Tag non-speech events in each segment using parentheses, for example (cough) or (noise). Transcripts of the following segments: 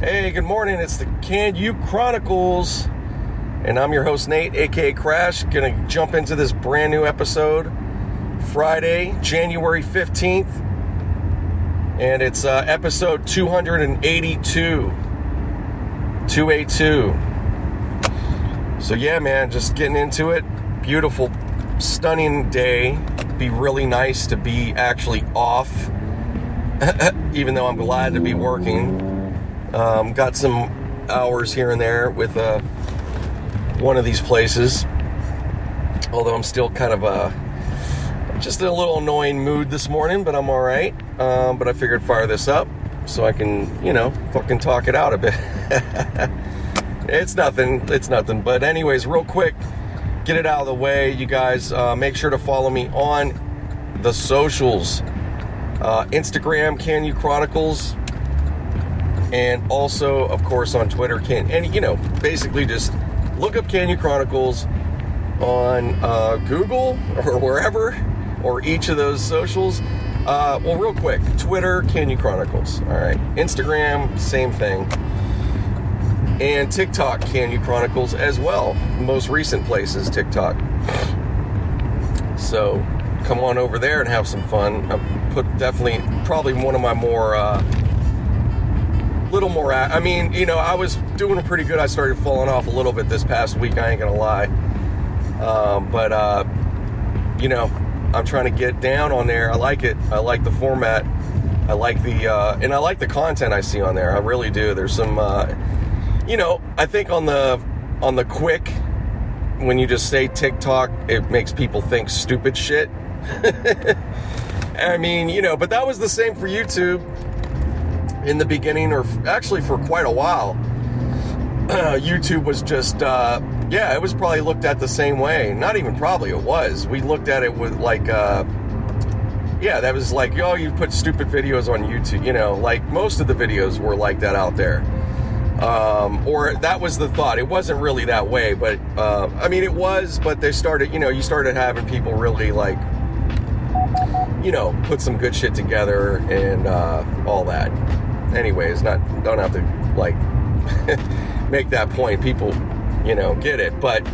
Hey, good morning. It's the Can You Chronicles, and I'm your host, Nate, aka Crash. Gonna jump into this brand new episode Friday, January 15th, and it's uh, episode 282. 282. So, yeah, man, just getting into it. Beautiful, stunning day. Be really nice to be actually off, (laughs) even though I'm glad to be working. Um, got some hours here and there with uh, one of these places. Although I'm still kind of uh, just in a little annoying mood this morning, but I'm all right. Um, but I figured fire this up so I can, you know, fucking talk it out a bit. (laughs) it's nothing. It's nothing. But anyways, real quick, get it out of the way, you guys. Uh, make sure to follow me on the socials. Uh, Instagram, Can You Chronicles, and also, of course, on Twitter. Can and you know, basically just look up Can You Chronicles on uh, Google (laughs) or wherever, or each of those socials. Uh, well, real quick, Twitter, Can You Chronicles. All right, Instagram, same thing, and TikTok, Can You Chronicles as well. Most recent places, TikTok. So come on over there and have some fun. I put definitely probably one of my more. Uh, little more i mean you know i was doing pretty good. I started falling off a little bit this past week i ain't gonna lie. Um, but uh, you know i'm trying to get down on there. I like it. I like the format. I like the uh, and i like the content i see on there. I really do. There's some uh, you know i think on the on the quick when you just say tiktok it makes people think stupid shit. (laughs) I mean you know but that was the same for youtube in the beginning, or actually for quite a while, (clears throat) YouTube was just, uh, yeah, it was probably looked at the same way. Not even probably, it was. We looked at it with like, uh, yeah, that was like, oh, you put stupid videos on YouTube. You know, like most of the videos were like that out there. Um, or that was the thought. It wasn't really that way, but uh, I mean, it was. But they started, you know, you started having people really like, you know, put some good shit together and uh, all that anyways not don't have to like (laughs) make that point. People you know get it. But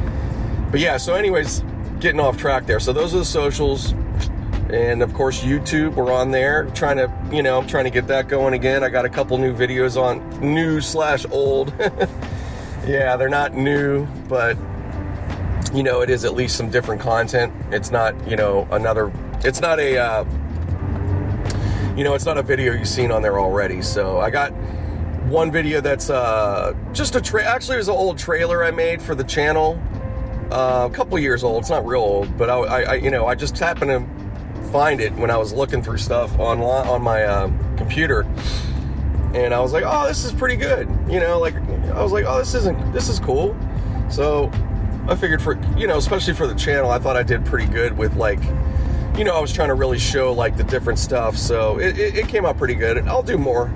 but yeah so anyways getting off track there. So those are the socials. And of course youtube we're on there trying to you know i'm trying to get that going again. I got a couple new videos on new slash old. (laughs) Yeah they're not new but you know it is at least some different content. It's not you know another it's not a uh, you know, it's not a video you've seen on there already. So I got one video that's uh, just a tra- actually was an old trailer I made for the channel, uh, a couple years old. It's not real old, but I, I, you know I just happened to find it when I was looking through stuff online on my uh, computer, and I was like, oh, this is pretty good. You know, like I was like, oh, this isn't this is cool. So I figured for you know, especially for the channel, I thought I did pretty good with like you know, I was trying to really show like the different stuff. So it, it, it came out pretty good. I'll do more.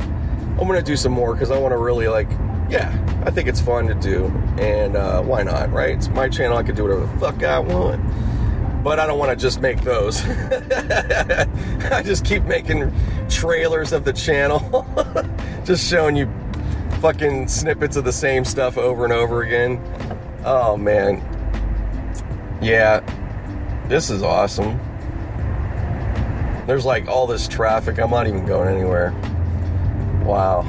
I'm to do some more because I want to really like, yeah, I think it's fun to do. And uh, why not, right? It's my channel. I can do whatever the fuck I want. But I don't want to just make those. (laughs) I just keep making trailers of the channel, (laughs) just showing you fucking snippets of the same stuff over and over again. Oh man. Yeah, this is awesome. There's like all this traffic. I'm not even going anywhere. Wow.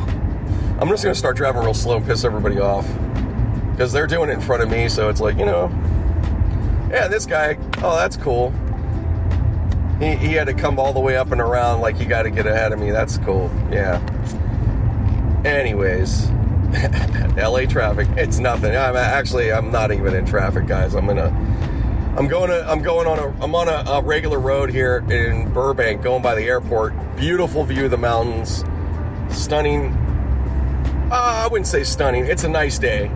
I'm just gonna start driving real slow and piss everybody off. Because they're doing it in front of me, so it's like, you know, yeah, this guy, oh, that's cool. He, he had to come all the way up and around like he got to get ahead of me. That's cool. Yeah. Anyways, (laughs) LA traffic, it's nothing. I'm actually, I'm not even in traffic, guys. I'm in a I'm going to, I'm going on a, I'm on a, a, regular road here in Burbank, going by the airport. Beautiful view of the mountains, stunning. Uh, I wouldn't say stunning. It's a nice day.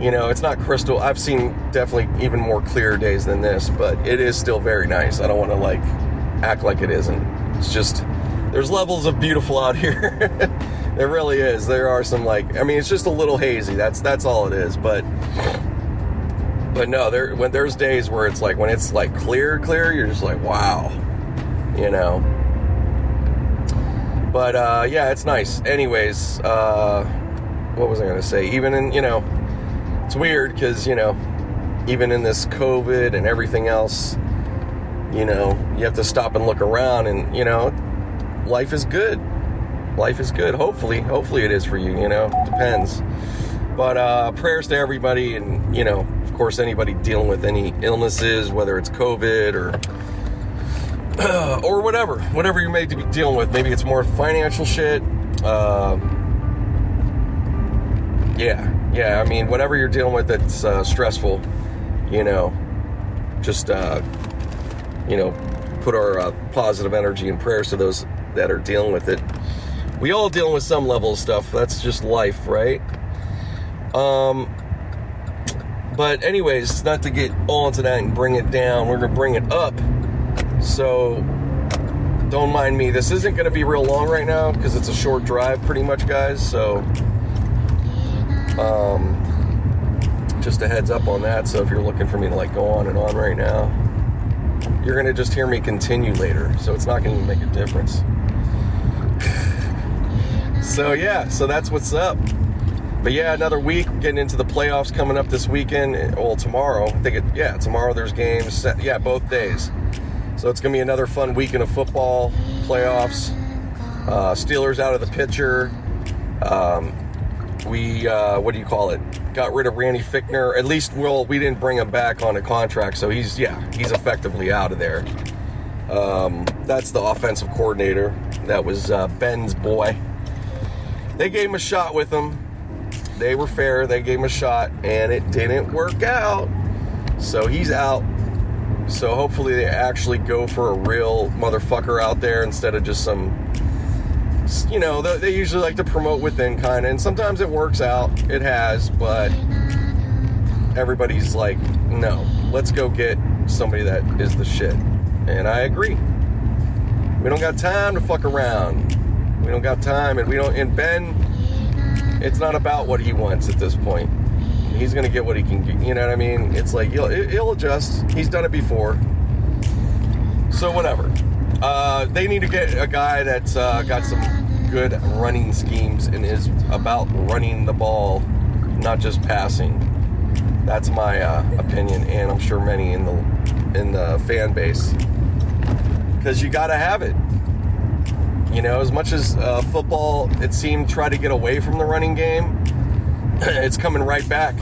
You know, it's not crystal. I've seen definitely even more clear days than this, but it is still very nice. I don't want to like act like it isn't. It's just there's levels of beautiful out (laughs) here. there really is. There are some like I mean, it's just a little hazy. That's that's all it is, but but no, there when there's days where it's like when it's like clear, clear, you're just like, wow, you know. But uh, yeah, it's nice. Anyways, uh, what was I to say? Even in, you know, it's weird because, you know, even in this COVID and everything else, you know, you have to stop and look around and, you know, life is good. Life is good. Hopefully, hopefully it is for you, you know, depends. But uh, prayers to everybody and, you know, course, anybody dealing with any illnesses, whether it's COVID or (clears throat) or whatever, whatever you may be dealing with. Maybe it's more financial shit. Uh, yeah, yeah. I mean, whatever you're dealing with that's uh, stressful, you know, just uh, you know, put our uh, positive energy and prayers to those that are dealing with it. We all dealing with some level of stuff. That's just life, right? Um, but anyways, not to get all into that and bring it down. We're gonna bring it up so don't mind me. This isn't going to be real long right now because it's a short drive, pretty much, guys. So um, just a heads up on that. So if you're looking for me to like go on and on right now, you're going to just hear me continue later. So it's not going to make a difference. (laughs) so yeah, so that's what's up. But yeah, another week. getting into the playoffs coming up this weekend. Well, tomorrow. I think it. Yeah, tomorrow there's games. Yeah, both days. So it's going to be another fun weekend of football, playoffs. Uh, Steelers out of the picture. Um, we, uh, what do you call it? Got rid of Randy Fichtner. At least, well, we didn't bring him back on a contract, so he's, yeah, he's effectively out of there. Um, that's the offensive coordinator. That was uh, Ben's boy. They gave him a shot with him. They were fair. They gave him a shot, and it didn't work out. So he's out. So hopefully they actually go for a real motherfucker out there instead of just some, you know, they usually like to promote within kind of, and sometimes it works out. It has, but everybody's like, no, let's go get somebody that is the shit. And I agree. We don't got time to fuck around. We don't got time, and we don't. And Ben, it's not about what he wants at this point he's to get what he can get. You know what I mean? It's like he'll, he'll adjust. He's done it before. So whatever. Uh, they need to get a guy that's uh, got some good running schemes and is about running the ball, not just passing. That's my uh, opinion, and I'm sure many in the in the fan base. Because you got to have it. You know, as much as uh, football, it seemed try to get away from the running game (clears throat) it's coming right back.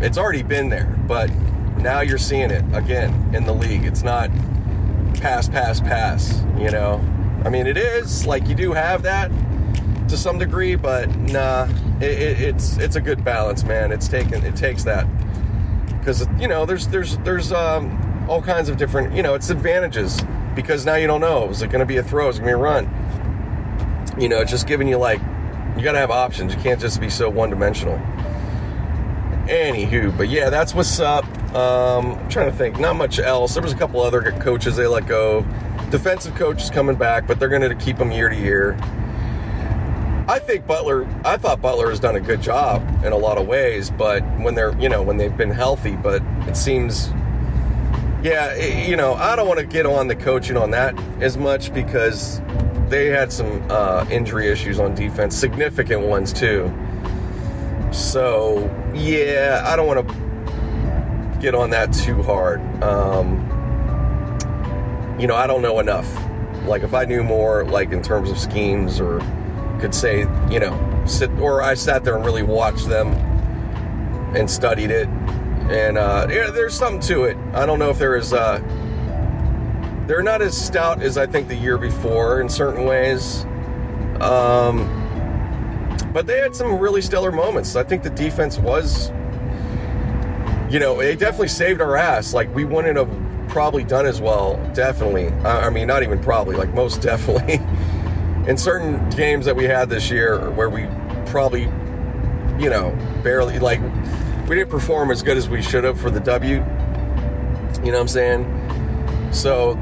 It's already been there, but now you're seeing it again in the league. It's not pass, pass, pass, you know? I mean, it is, like, you do have that to some degree, but nah, it, it, it's it's a good balance, man. It's taken, it takes that. Because, you know, there's, there's, there's um, all kinds of different, you know, it's advantages because now you don't know. Is it going to be a throw? Is it going to be a run? You know, just giving you, like, you got to have options. You can't just be so one dimensional. Anywho, but yeah, that's what's up. Um, I'm trying to think, not much else. There was a couple other coaches they let go. Defensive coaches coming back, but they're going to keep them year to year. I think Butler. I thought Butler has done a good job in a lot of ways, but when they're, you know, when they've been healthy, but it seems, yeah, it, you know, I don't want to get on the coaching on that as much because they had some uh, injury issues on defense, significant ones too. So, yeah, I don't want to get on that too hard. Um, you know, I don't know enough. Like, if I knew more, like in terms of schemes, or could say, you know, sit, or I sat there and really watched them and studied it, and uh, yeah, there's something to it. I don't know if there is. Uh, they're not as stout as I think the year before in certain ways. Um, but they had some really stellar moments. I think the defense was, you know, they definitely saved our ass. Like we wouldn't have probably done as well. Definitely. I mean, not even probably. Like most (laughs) definitely. In certain games that we had this year, where we probably, you know, barely like we didn't perform as good as we should have for the W. You know what I'm saying? So,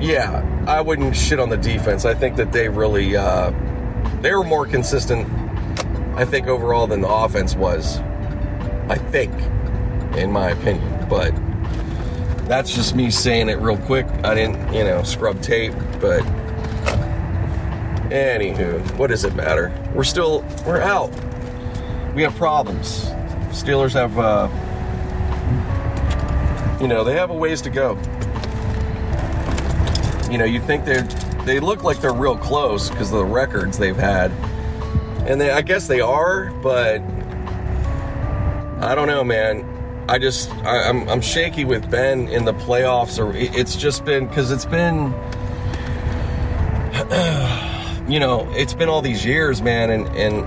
yeah, I wouldn't shit on the defense. I think that they really. Uh, they were more consistent, I think, overall than the offense was. I think, in my opinion. But that's just me saying it real quick. I didn't, you know, scrub tape, but Anywho, what does it matter? We're still we're out. We have problems. Steelers have uh you know, they have a ways to go. You know, you think they they look like they're real close because of the records they've had. And they I guess they are, but I don't know, man. I just I, am I'm, I'm shaky with Ben in the playoffs, or it's just been because it's been, (sighs) you know, it's been all these years, man, and and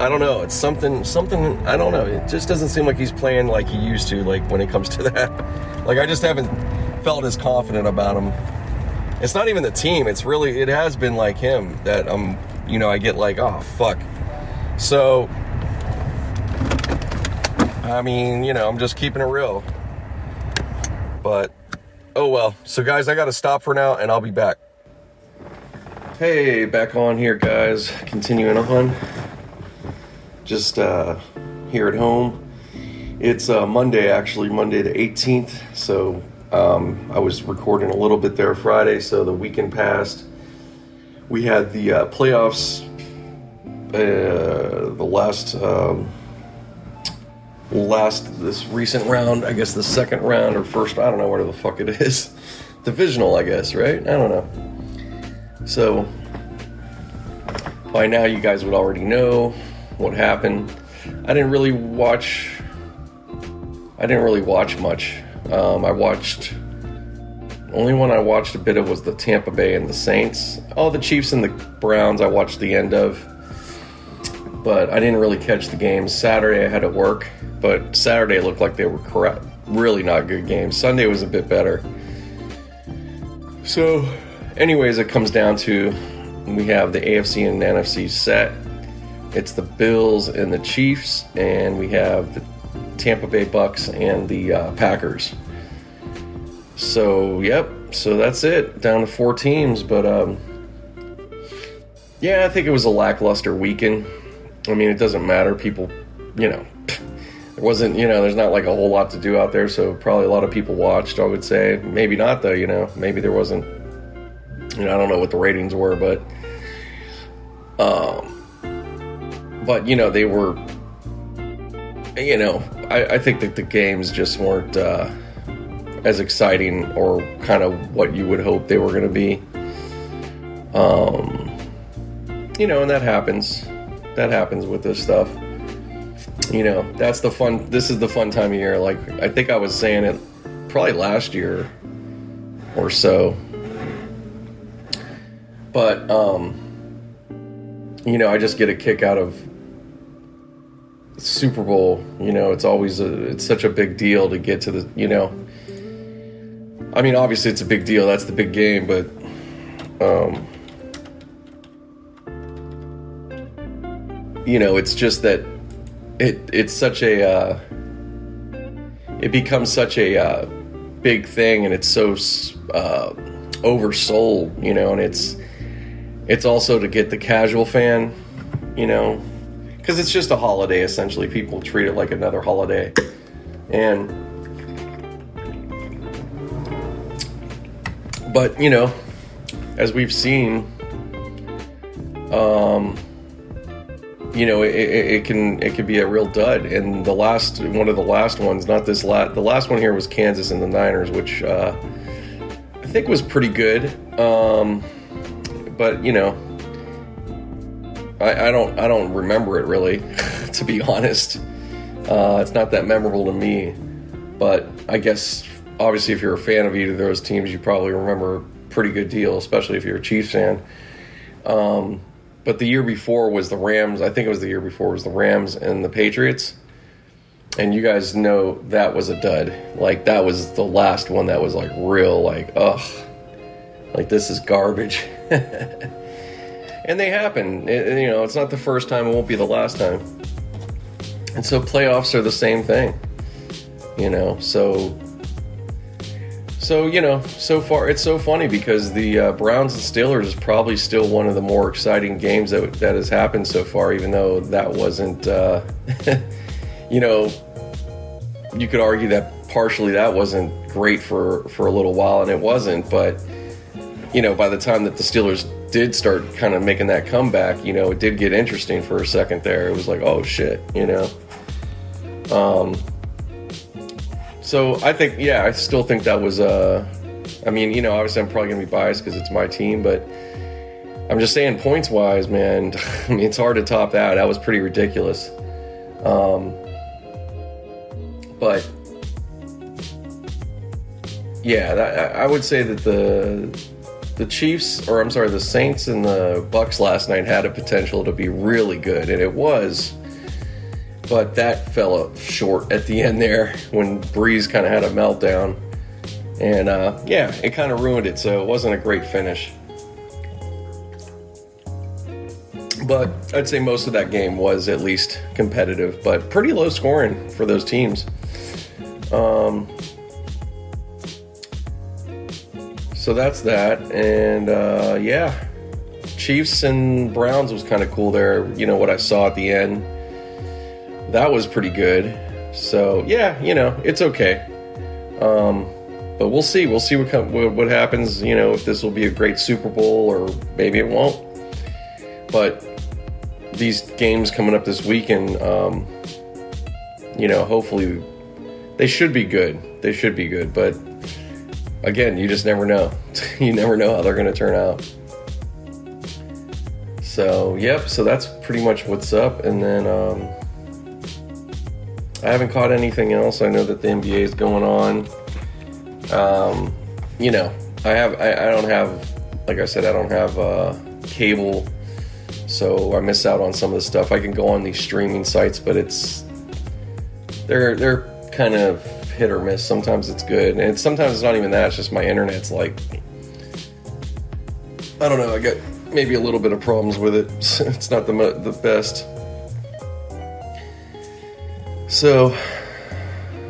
I don't know, it's something something I don't know. It just doesn't seem like he's playing like he used to, like when it comes to (laughs) that. Like I just haven't felt as confident about him. It's not even the team. It's really it has been like him that I'm, you know, I get like, oh fuck. So I mean, you know, I'm just keeping it real. But, oh well. So, guys, I got to stop for now and I'll be back. Hey, back on here, guys. Continuing on. Just uh, here at home. It's uh, Monday, actually, Monday the 18th. So, um, I was recording a little bit there Friday, so the weekend passed. We had the uh, playoffs, uh, the last. Um, last this recent round, I guess the second round or first, I don't know where the fuck it is. (laughs) Divisional, I guess, right? I don't know. So by now you guys would already know what happened. I didn't really watch I didn't really watch much. Um, I watched only one I watched a bit of was the Tampa Bay and the Saints. All the Chiefs and the Browns I watched the end of. But I didn't really catch the games. Saturday I had to work but Saturday looked like they were correct, really not good games. Sunday was a bit better. So, anyways, it comes down to we have the AFC and NFC set. It's the Bills and the Chiefs, and we have the Tampa Bay Bucks and the uh, Packers. So, yep. So that's it. Down to four teams, but um, yeah, I think it was a lackluster weekend. I mean, it doesn't matter. People, you know, (laughs) it wasn't, you know, there's not like a whole lot to do out there, so probably a lot of people watched, I would say. Maybe not, though, you know, maybe there wasn't, you know, I don't know what the ratings were, but, um, but, you know, they were, you know, I, I think that the games just weren't, uh, as exciting or kind of what you would hope they were going to be. Um, you know, and that happens. That happens with this stuff you know, that's the fun. This is the fun time of year. Like I think I was saying it probably last year or so. But um you know, I just get a kick out of Super Bowl, you know, it's always a it's such a big deal to get to the, you know. I mean, obviously it's a big deal. That's the big game, but um you know, it's just that it it's such a uh, it becomes such a uh, big thing and it's so uh, oversold you know and it's it's also to get the casual fan you know because it's just a holiday essentially people treat it like another holiday and but you know as we've seen um you know, it, it, can it can be a real dud. And the last one of the last ones, not this last, the last one here was Kansas and the Niners, which uh, I think was pretty good. Um, but you know, I, I, don't I don't remember it really, (laughs) to be honest. Uh, it's not that memorable to me. But I guess obviously, if you're a fan of either of those teams, you probably remember pretty good deal, especially if you're a Chiefs fan. Um, but the year before was the Rams. I think it was the year before was the Rams and the Patriots. And you guys know that was a dud. Like that was the last one that was like real like ugh. Like this is garbage. (laughs) and they happen. It, you know, it's not the first time, it won't be the last time. And so playoffs are the same thing. You know, so so you know, so far it's so funny because the uh, Browns and Steelers is probably still one of the more exciting games that that has happened so far. Even though that wasn't, uh, (laughs) you know, you could argue that partially that wasn't great for for a little while, and it wasn't. But you know, by the time that the Steelers did start kind of making that comeback, you know, it did get interesting for a second there. It was like, oh shit, you know. Um, so I think, yeah, I still think that was, uh, I mean, you know, obviously I'm probably gonna be biased because it's my team, but I'm just saying, points wise, man, (laughs) I mean, it's hard to top that. That was pretty ridiculous. Um, but yeah, that, I would say that the the Chiefs, or I'm sorry, the Saints and the Bucks last night had a potential to be really good, and it was. But that fell short at the end there when Brees kind of had a meltdown, and uh, yeah, it kind of ruined it. So it wasn't a great finish. But I'd say most of that game was at least competitive, but pretty low scoring for those teams. Um, so that's that, and uh, yeah, Chiefs and Browns was kind of cool there. You know what I saw at the end, that was pretty good. So yeah, you know it's okay. Um, but we'll see. We'll see what, what what happens. You know if this will be a great Super Bowl or maybe it won't. But these games coming up this weekend, um, you know, hopefully they should be good. They should be good, but again, you just never know. (laughs) you never know how they're going to turn out. So, yep, so that's pretty much what's up. And then um, I haven't caught anything else. I know that the NBA is going on. Um, you know, I have, I, I, don't have, like I said, I don't have uh, cable. So I miss out on some of the stuff. I can go on these streaming sites, but it's, they're, they're kind of hit or miss. Sometimes it's good, and sometimes it's not even that. It's just my internet's like, I don't know. I got maybe a little bit of problems with it. (laughs) it's not the the best. So,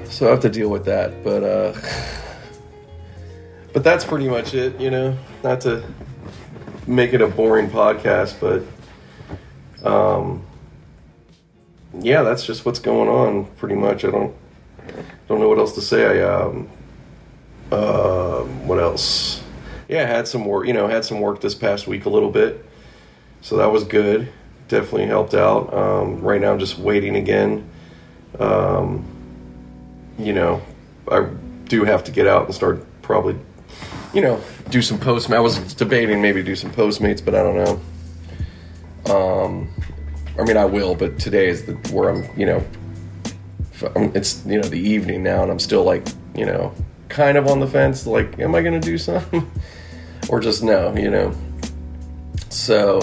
so I have to deal with that. But uh, (sighs) but that's pretty much it. You know, not to make it a boring podcast, but um, yeah, that's just what's going on. Pretty much. I don't don't know what else to say. I um, uh, what else? Yeah, I had some work. You know, had some work this past week a little bit, so that was good. Definitely helped out. Um, right now, I'm just waiting again. Um, you know, I do have to get out and start probably, you know, do some post. I was debating maybe do some Postmates, but I don't know. Um, I mean, I will, but today is the where I'm, you know, it's you know the evening now, and I'm still like you know kind of on the fence. Like, am I to do something (laughs) or just no? You know. So,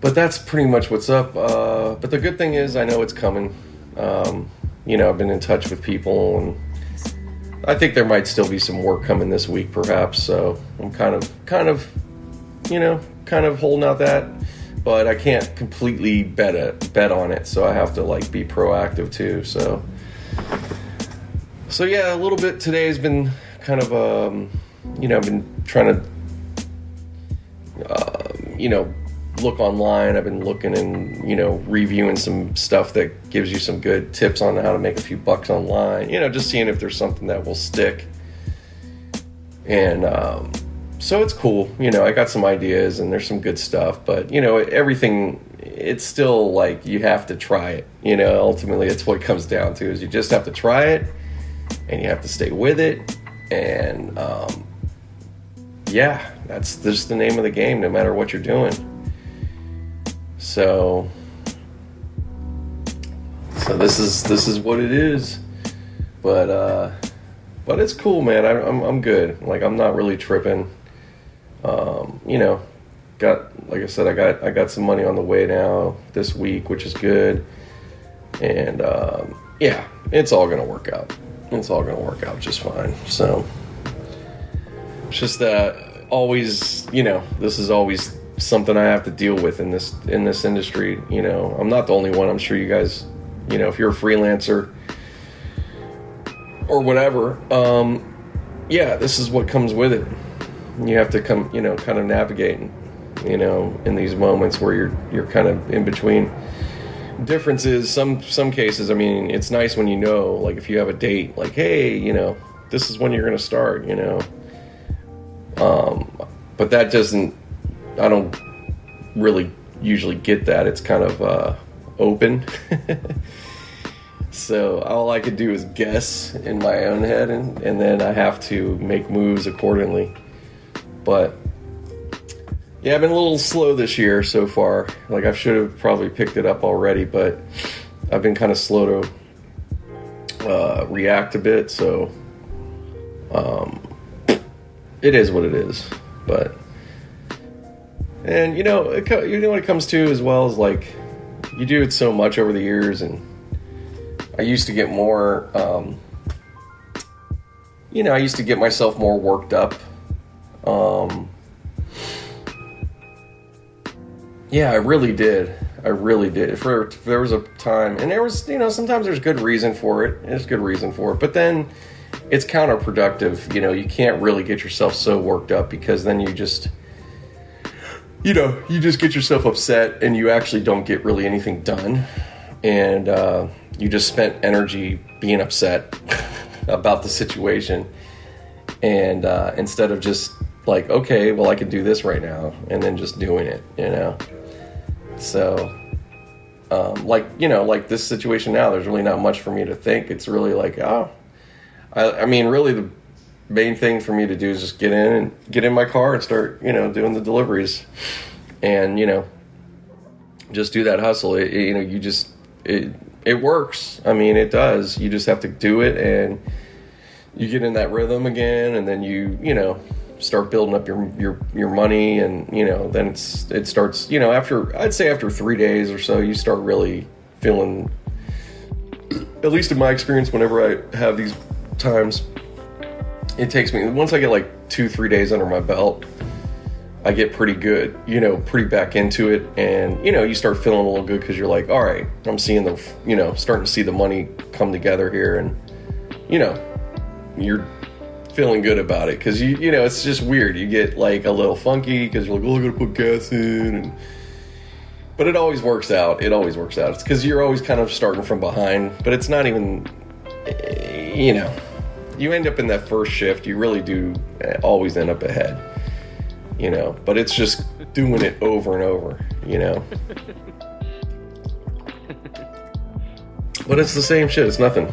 but that's pretty much what's up. Uh, but the good thing is, I know it's coming. Um, you know, I've been in touch with people, and I think there might still be some work coming this week, perhaps. So I'm kind of, kind of, you know, kind of holding out that but I can't completely bet it bet on it, so I have to like be proactive too. So, so yeah, a little bit today has been kind of um, you know I've been trying to uh, you know look online. I've been looking and you know reviewing some stuff that gives you some good tips on how to make a few bucks online. You know, just seeing if there's something that will stick. And um, so it's cool. You know, I got some ideas and there's some good stuff, but you know, everything it's still like you have to try it. You know, ultimately it's what it comes down to is you just have to try it and you have to stay with it and um, yeah, that's just the name of the game no matter what you're doing. So so this is this is what it is. But uh but it's cool, man. I, I'm I'm good. Like I'm not really tripping um, you know, got like I said, I got I got some money on the way now this week, which is good, and um, yeah, it's all gonna work out. It's all gonna work out just fine. So it's just that always, you know, this is always something I have to deal with in this in this industry. You know, I'm not the only one. I'm sure you guys, you know, if you're a freelancer or whatever, um, yeah, this is what comes with it you have to come, you know, kind of navigate, you know, in these moments where you're you're kind of in between. Difference is some some cases. I mean, it's nice when you know, like if you have a date, like hey, you know, this is when you're going to start. You know, um, but that doesn't. I don't really usually get that. It's kind of uh, open. (laughs) so all I could do is guess in my own head, and, and then I have to make moves accordingly. But yeah, I've been a little slow this year so far. Like I should have probably picked it up already, but I've been kind of slow to uh, react a bit. So um, it is what it is. But and you know, it, you know what it comes to as well as like you do it so much over the years, and I used to get more. Um, you know, I used to get myself more worked up. Um, yeah, I really did. I really did. For there was a time, and there was, you know, sometimes there's good reason for it. There's good reason for it, but then it's counterproductive. You know, you can't really get yourself so worked up because then you just you know, you just get yourself upset and you actually don't get really anything done. And uh, you just spent energy being upset (laughs) about the situation. And uh, instead of just like, okay, well, I can do this right now, and then just doing it, you know? So, um, like, you know, like this situation now, there's really not much for me to think. It's really like, oh, I, I mean, really, the main thing for me to do is just get in and get in my car and start, you know, doing the deliveries, and you know, just do that hustle. It, it, you know, you just it it works. I mean, it does. You just have to do it, and you get in that rhythm again, and then you you know start building up your your your money, and you know then it's it starts. You know, after I'd say after three days or so, you start really feeling. At least in my experience, whenever I have these times it takes me once I get like two three days under my belt, I get pretty good, you know, pretty back into it, and you know, you start feeling a little good because you're like, all right, I'm seeing the, you know, starting to see the money come together here, and you know, you're feeling good about it because you, you know, it's just weird. You get like a little funky because you're like, oh, I gotta put gas in, and but it always works out. It always works out. It's because you're always kind of starting from behind, but it's not even, you know you end up in that first shift, you really do uh, always end up ahead, you know. But it's just doing it over and over, you know. (laughs) but it's the same shit. It's nothing.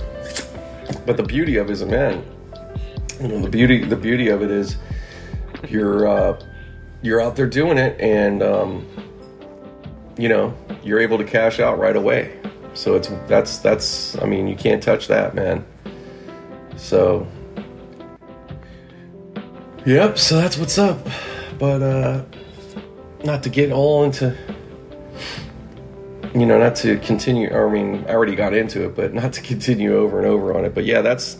But the beauty of it is, a man, you know, the beauty the beauty of it is you're uh, you're out there doing it, and um, you know you're able to cash out right away. So it's that's that's I mean you can't touch that, man. So, yep, so that's what's up. But, uh, not to get all into, you know, not to continue, I mean, I already got into it, but not to continue over and over on it. But yeah, that's,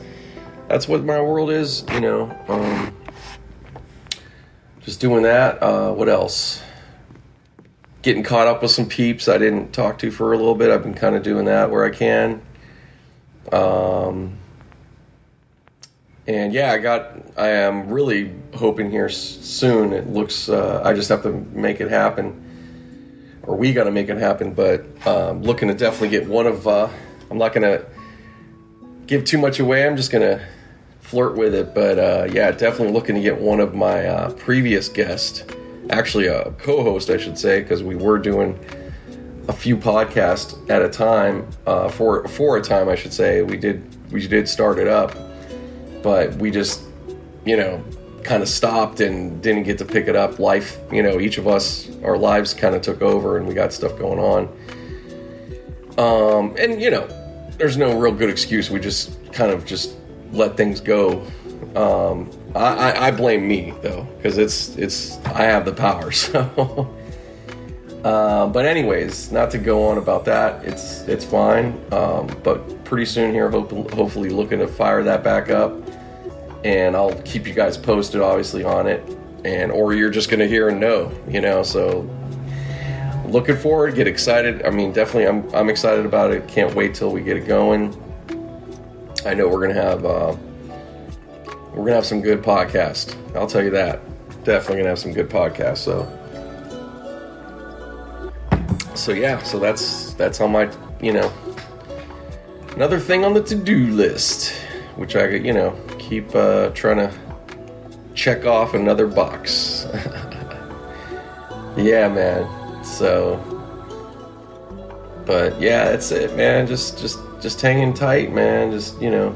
that's what my world is, you know. Um, just doing that. Uh, what else? Getting caught up with some peeps I didn't talk to for a little bit. I've been kind of doing that where I can. Um, and yeah, I got. I am really hoping here soon. It looks. Uh, I just have to make it happen, or we got to make it happen. But um, looking to definitely get one of. Uh, I'm not gonna give too much away. I'm just gonna flirt with it. But uh, yeah, definitely looking to get one of my uh, previous guests, actually a co-host, I should say, because we were doing a few podcasts at a time. Uh, for for a time, I should say. We did we did start it up but we just, you know, kind of stopped and didn't get to pick it up. Life, you know, each of us, our lives kind of took over and we got stuff going on. Um, and, you know, there's no real good excuse. We just kind of just let things go. Um, I, I, I blame me though, because it's it's I have the power. (laughs) So, uh, but anyways, not to go on about that. It's it's fine. Um, but pretty soon here, hope, hopefully looking to fire that back up and I'll keep you guys posted, obviously, on it. And or you're just gonna hear and know, you know. So looking forward, get excited. I mean, definitely, I'm I'm excited about it. Can't wait till we get it going. I know we're gonna have uh, we're gonna have some good podcast. I'll tell you that. Definitely gonna have some good podcast. So so yeah, so that's that's on my you know another thing on the to do list, which I you know keep uh, trying to check off another box. (laughs) yeah, man. So, but yeah, that's it, man. Just, just, just hanging tight, man. Just you know,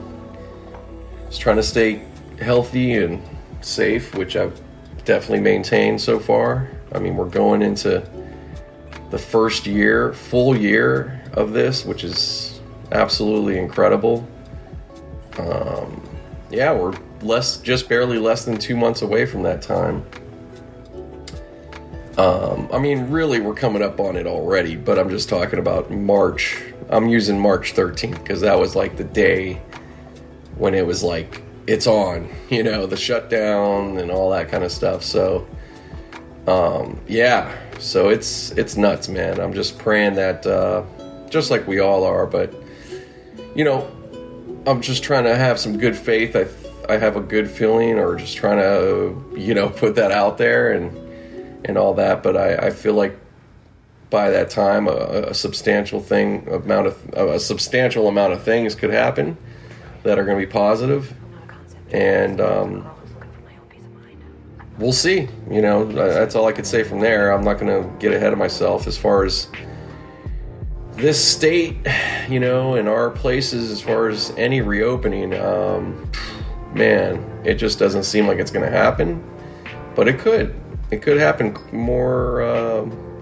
just trying to stay healthy and safe, which I've definitely maintained so far. I mean, we're going into the first year, full year of this, which is absolutely incredible. Um, yeah, we're less, just barely less than two months away from that time. Um, I mean, really, we're coming up on it already, but I'm just talking about March. I'm using March 13th because that was like the day when it was like, it's on, (laughs) you know, the shutdown and all that kind of stuff. So, um, yeah, so it's it's nuts, man. I'm just praying that, uh, just like we all are, but you know, I'm just trying to have some good faith. I I have a good feeling, or just trying to you know (laughs) put that out there and and all that. But I, I feel like by that time, a, a substantial thing amount of a substantial amount of things could happen that are going to be positive, and um, we'll see. You know, that's all I could say from there. I'm not going to get ahead of myself as far as this state, you know, in our places, as far as any reopening. Um, man, it just doesn't seem like it's going to happen, but it could. It could happen more. Um,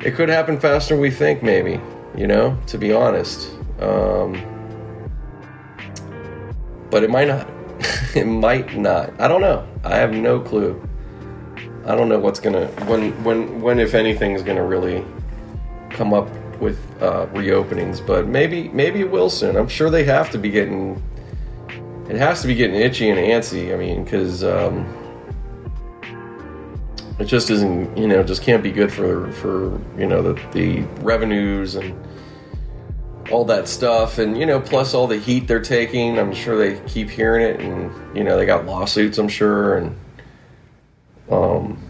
it could happen faster than we think, maybe. You know, to be honest. Um, but it might not. (laughs) it might not. I don't know. I have no clue. I don't know what's gonna when when when if anything is gonna really come up with uh, reopenings, but maybe maybe it will soon. I'm sure they have to be getting it has to be getting itchy and antsy. I mean, because um, it just isn't you know just can't be good for for you know the the revenues and all that stuff. And you know plus all the heat they're taking i'm sure they keep hearing it and you know they got lawsuits i'm sure. And um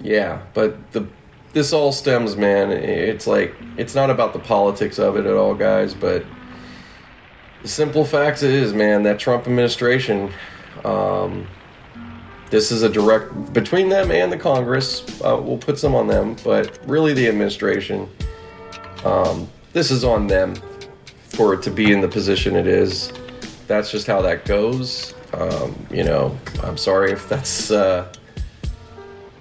yeah but the this all stems man it's like it's not about the politics of it at all guys but the simple fact is man that trump administration um this is a direct between them and the congress uh, we'll put some on them but really the administration um, this is on them for it to be in the position it is. That's just how that goes. Um, you know, I'm sorry if that's. Uh,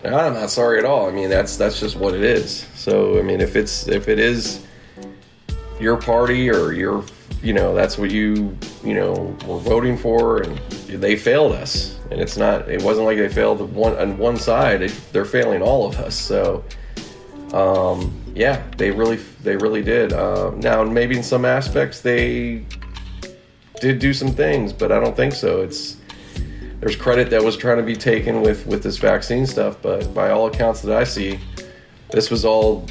I'm not sorry at all. I mean, that's that's just what it is. So, I mean, if it's if it is your party or your, you know, that's what you you know were voting for, and they failed us, and it's not. It wasn't like they failed one on one side. they're failing all of us. So, um, yeah, they really they really did. Uh, now maybe in some aspects they did do some things, but I don't think so. It's there's credit that was trying to be taken with with this vaccine stuff, but by all accounts that I see, this was all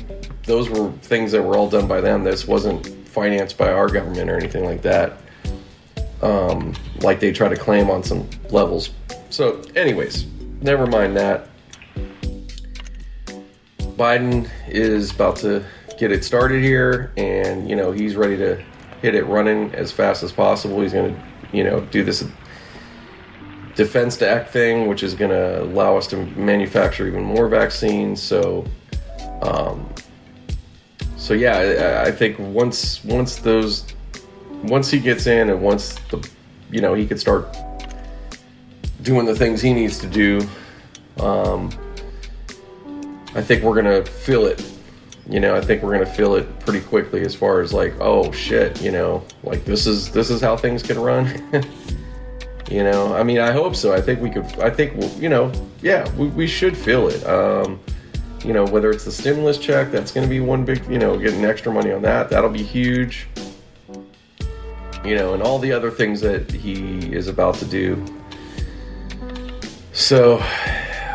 those were things that were all done by them. This wasn't financed by our government or anything like that. Um, like they try to claim on some levels. So, anyways, never mind that. Biden is about to get it started here, and you know he's ready to hit it running as fast as possible. He's going to, you know, do this Defense Act thing, which is going to allow us to manufacture even more vaccines. So, um, so yeah, I, I think once once those once he gets in, and once the you know he could start doing the things he needs to do. Um, I think we're gonna feel it. You know, I think we're gonna feel it pretty quickly as far as like, oh shit, you know, like this is this is how things can run. (laughs) you know, I mean, I hope so. I think we could. I think we'll, you know, yeah, we, we should feel it. Um, you know, whether it's the stimulus check, that's to be one big, you know, getting extra money on that. That'll be huge. You know, and all the other things that he is about to do. So,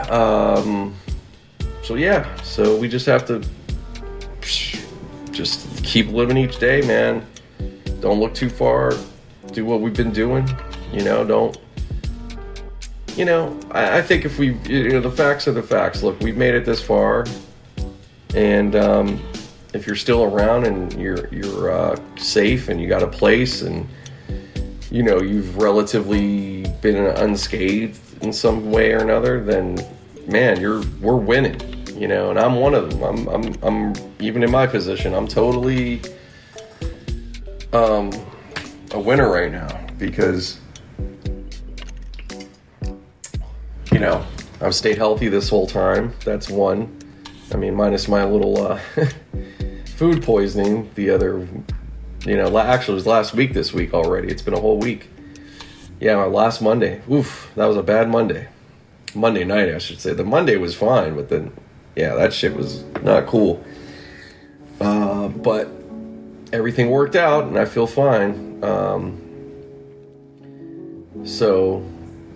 um, so yeah, so we just have to just keep living each day, man. Don't look too far. Do what we've been doing. You know, don't. You know, I, I think if we, you know, the facts are the facts. Look, we've made it this far, and um, if you're still around and you're you're uh, safe and you got a place and you know you've relatively been unscathed in some way or another, then man, you're we're winning, you know, and I'm one of them. I'm I'm I'm even in my position, I'm totally um a winner right now because you know, I've stayed healthy this whole time. That's one. I mean, minus my little uh, (laughs) food poisoning the other, you know, actually it was last week this week already. It's been a whole week. Yeah, my last Monday. Oof, that was a bad Monday. Monday night, I should say. The Monday was fine, but then, yeah, that shit was not cool. Uh, but everything worked out, and I feel fine. Um, so,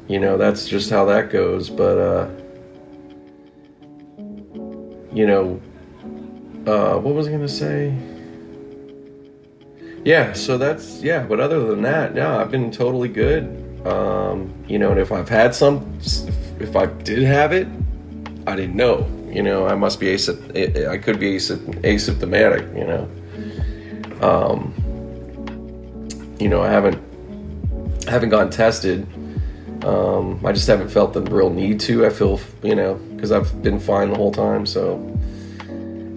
you know, that's just how that goes. But, uh, you know, uh, what was I going to say? Yeah, so that's, yeah, but other than that, yeah, I've been totally good. Um, you know, and if I've had some, if I did have it, I didn't know. You know, I must be asymptomatic. I could be asymptomatic. You know, um, you know, I haven't I haven't gone tested. Um, I just haven't felt the real need to. I feel, you know, because I've been fine the whole time. So,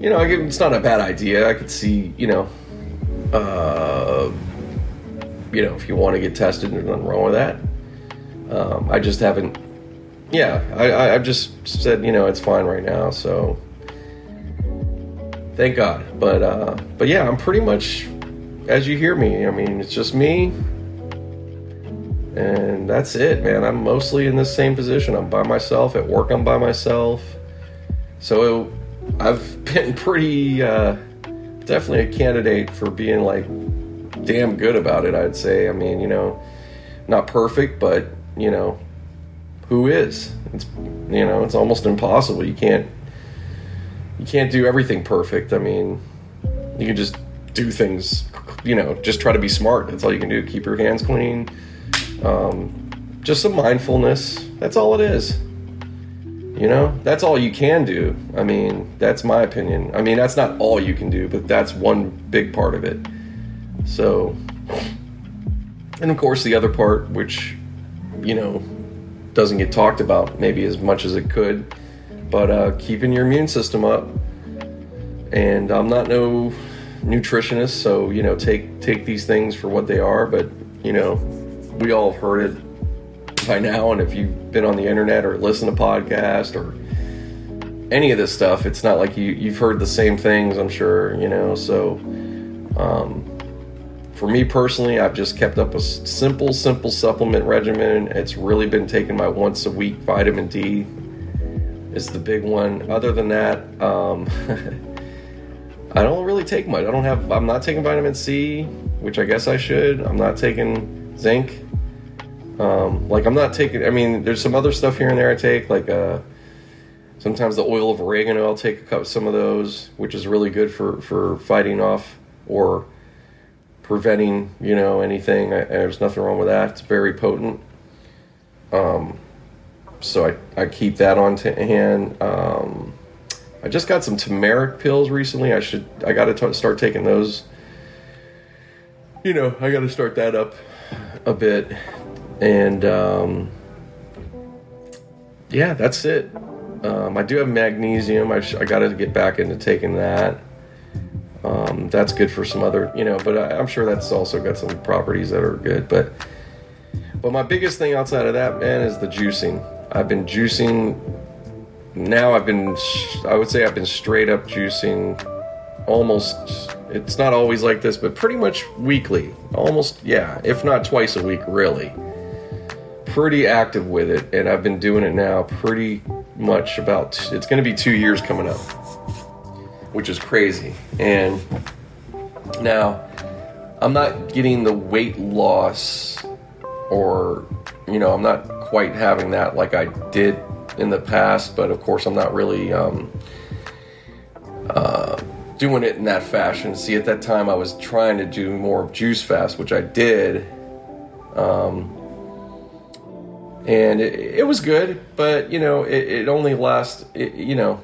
you know, it's not a bad idea. I could see, you know, uh, you know, if you want to get tested, there's nothing wrong with that. Um, I just haven't. Yeah, I, I, have just said, you know, it's fine right now. So, thank God. But, uh, but yeah, I'm pretty much as you hear me. I mean, it's just me and that's it, man. I'm mostly in the same position. I'm by myself. At work, I'm by myself. So I've (laughs) been pretty, uh, definitely a candidate for being like damn good about it, I'd say. I mean, you know, not perfect, but, you know, who is? It's, you know, it's almost impossible. You can't, you can't do everything perfect. I mean, you can just do things, you know, just try to be smart. That's all you can do. Keep your hands clean um, just some mindfulness. That's all it is. You know, that's all you can do. I mean, that's my opinion. I mean, that's not all you can do, but that's one big part of it. So, and of course, the other part, which, you know, doesn't get talked about maybe as much as it could, but uh, keeping your immune system up. And I'm not no nutritionist, so you know, take take these things for what they are. But you know, we all have heard it by now, and if you've been on the internet or listen to podcasts or any of this stuff, it's not like you you've heard the same things. I'm sure you know. So, um, for me personally, I've just kept up a simple, simple supplement regimen. It's really been taking my once a week vitamin D is the big one. Other than that, um, (laughs) I don't really take much. I don't have. I'm not taking vitamin C, which I guess I should. I'm not taking zinc. Um, like I'm not taking. I mean, there's some other stuff here and there I take, like uh, sometimes the oil of oregano. I'll take a cup, some of those, which is really good for for fighting off or preventing, you know, anything. I, there's nothing wrong with that. It's very potent. Um, so I I keep that on t- hand. Um, I just got some turmeric pills recently. I should I got to start taking those. You know, I got to start that up a bit and um, yeah, that's it. Um, I do have magnesium. I, sh- I got to get back into taking that. Um, that's good for some other, you know, but I, am sure that's also got some properties that are good. But but my biggest thing outside of that, man, is the juicing. I've been juicing. Now I've been, I would say I've been straight up juicing almost it's not always like this but pretty much weekly almost yeah if not twice a week really pretty active with it, and I've been doing it now pretty much about. It's going to be two years coming up, which is crazy. And now, I'm not getting the weight loss, or you know, I'm not quite having that like I did in the past. But of course, I'm not really. Um, uh, doing it in that fashion. See, at that time, I was trying to do more of juice fast, which I did. Um, and it, it was good, but you know, it, it only lasts. It, you know,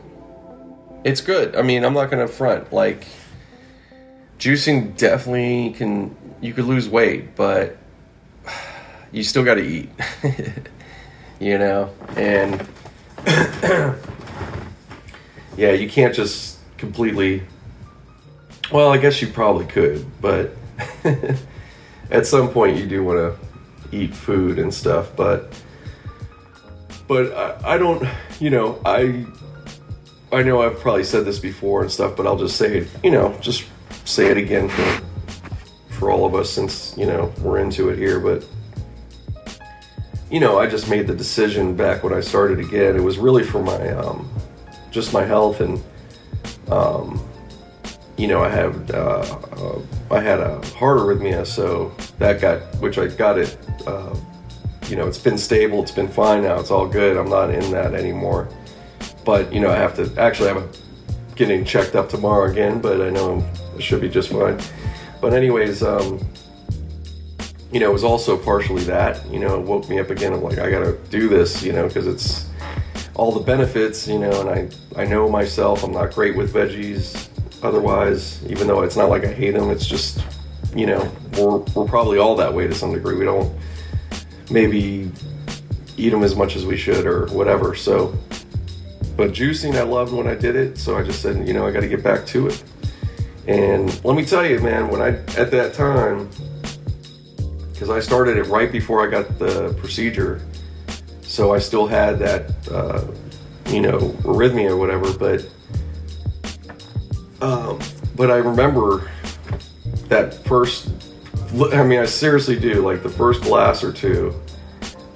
it's good. I mean, I'm not to front. Like, juicing definitely can. You could lose weight, but (sighs) you still got to eat. (laughs) you know, and (coughs) yeah, you can't just completely. Well, I guess you probably could, but (laughs) at some point you do want to eat food and stuff. But but I, I don't, you know, I I know I've probably said this before and stuff, but I'll just say it, you know, just say it again for for all of us since you know we're into it here, but you know, I just made the decision back when I started again. It was really for my, um, just my health, and um, you know, I had uh, uh, I had a heart arrhythmia, so that got, which I got it. Uh, you know, it's been stable, it's been fine now, it's all good. I'm not in that anymore. But you know, I have to actually have a getting checked up tomorrow again, but I know it should be just fine. But anyways, um, you know, it was also partially that, you know, it woke me up again. I'm like, I gotta do this, you know, because it's all the benefits, you know, and I, I know myself, I'm not great with veggies otherwise, even though it's not like I hate them, it's just, you know, we're, we're probably all that way to some degree. We don't maybe eat them as much as we should or whatever. So, but juicing, I loved when I did it. So I just said, you know, I got to get back to it. And let me tell you, man, when I, at that time, because I started it right before I got the procedure, so I still had that, uh, you know, arrhythmia or whatever. But, um, but I remember that first. I mean, I seriously do. Like the first glass or two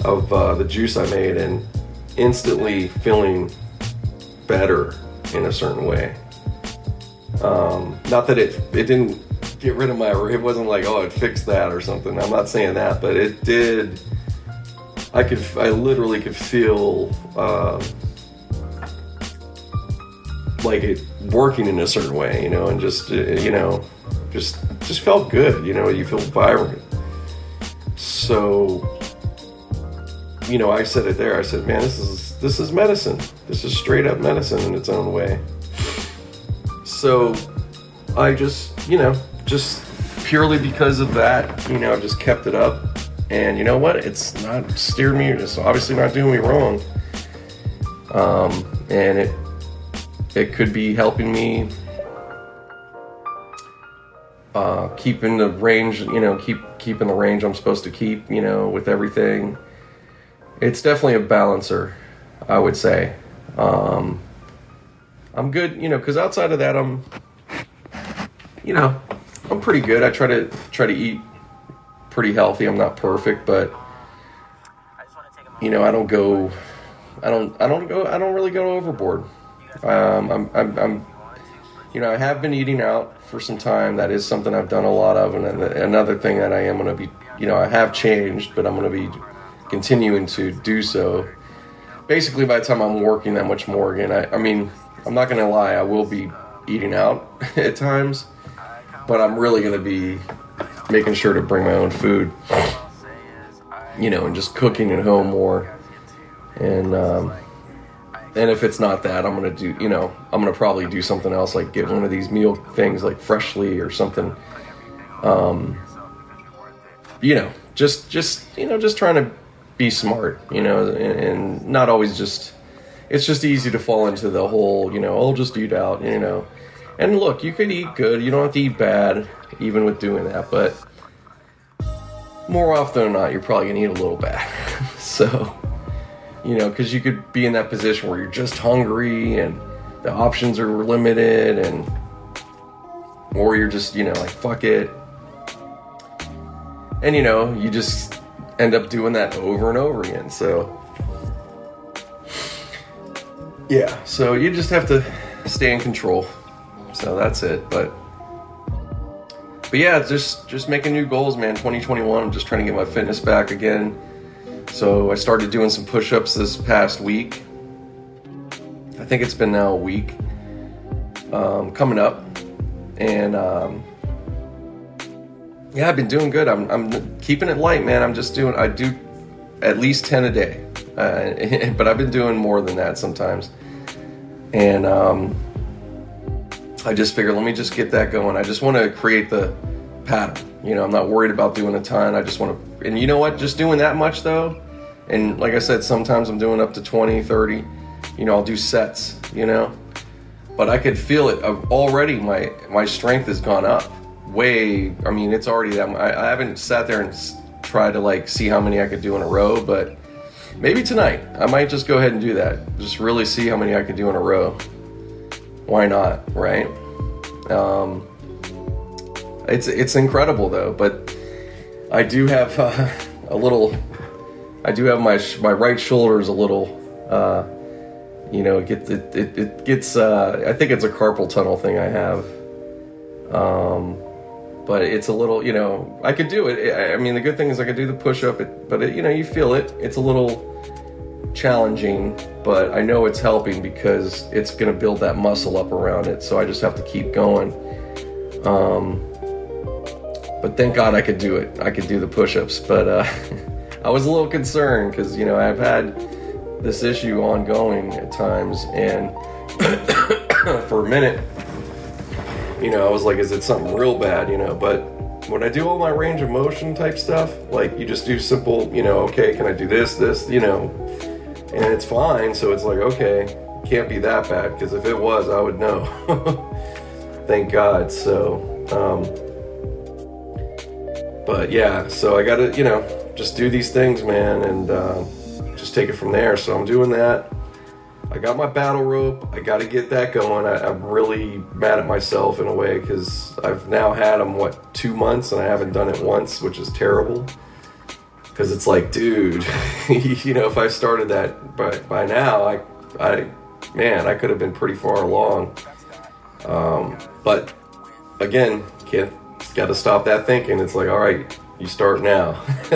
of uh, the juice I made, and instantly feeling better in a certain way. Um, not that it it didn't get rid of my. It wasn't like oh it fixed that or something. I'm not saying that, but it did. I could. I literally could feel uh, like it working in a certain way, you know, and just you know, just just felt good. You know, you feel vibrant. So, you know, I said it there. I said, man, this is this is medicine. This is straight up medicine in its own way. So, I just, you know, just purely because of that, you know, just kept it up. And you know what? It's not steered me. It's obviously not doing me wrong. Um, and it it could be helping me uh, keeping the range. You know, keep keeping the range I'm supposed to keep. You know, with everything. It's definitely a balancer, I would say. Um, I'm good, you know, because outside of that, I'm, you know, I'm pretty good. I try to try to eat pretty healthy. I'm not perfect, but you know, I don't go, I don't, I don't go, I don't really go overboard. Um, I'm, I'm, I'm, you know, I have been eating out for some time. That is something I've done a lot of, and another thing that I am going to be, you know, I have changed, but I'm going to be continuing to do so. Basically, by the time I'm working that much more again, I, I mean, I'm not going to lie, I will be eating out (laughs) at times but I'm really going to be making sure to bring my own food, you know, and just cooking at home more. And um, and if it's not that, I'm to do, you know, I'm to probably do something else, like get one of these meal things, like freshly or something. Um, you know, just just you know, just trying to be smart, you know, and, and not always just. It's just easy to fall into the whole, you know, I'll just eat out, you know and look, you could eat good. You don't have to eat bad, even with doing that. But more often than not, you're probably gonna eat a little bad. (laughs) so, you know, because you could be in that position where you're just hungry and the options are limited, and or you're just, you know, like fuck it, and you know, you just end up doing that over and over again. So, yeah, so you just have to stay in control. So that's it. But but yeah, just just making new goals, man. 2021. I'm just trying to get my fitness back again. So I started doing some push-ups this past week. I think it's been now a week um, coming up, and um, yeah, I've been doing good. I'm I'm keeping it light, man. I'm just doing. I do at least 10 a day, uh, (laughs) but I've been doing more than that sometimes, and um, I just figured, let me just get that going. I just want to create the pattern. You know, I'm not worried about doing a ton. I just want to, and you know what? Just doing that much though, and like I said, sometimes I'm doing up to 20, 30. you know, I'll do sets, you know. But I could feel it I've already. My my strength has gone up way. I mean, it's already that. I, I haven't sat there and tried to like see how many I could do in a row, but maybe tonight I might just go ahead and do that. Just really see how many I could do in a row. Why not, right? Um, it's it's incredible though, but I do have uh, a little. I do have my my right shoulder is a little. Uh, you know, it gets it, it, it gets. Uh, I think it's a carpal tunnel thing I have. Um, but it's a little, you know, I could do it. I mean, the good thing is I could do the push up, but it, you know, you feel it. It's a little challenging, but I know it's helping because it's going to build that muscle up around it. So I just have to keep going. Um, but thank God I could do it. I could do the push ups, but uh, (laughs) I was a little concerned because, you know, I've had this issue ongoing at times, and (coughs) for a minute, you know, I was like, is it something real bad, you know? But when I do all my range of motion type stuff, like you just do simple, you know, okay, can I do this, this, you know, and it's fine. So it's like, okay, can't be that bad because if it was, I would know. (laughs) Thank God. So, um, but yeah, so I got to, you know, just do these things, man, and uh, just take it from there. So I'm doing that. I got my battle rope. I got to get that going. I, am really mad at myself in a way because I've now had them what two months and I haven't done it once, which is terrible. Because it's like, dude, (laughs) you know, if I started that by by now, I, I, man, I could have been pretty far along. Um, but again, can't got to stop that thinking. It's like, all right, you start now, (laughs)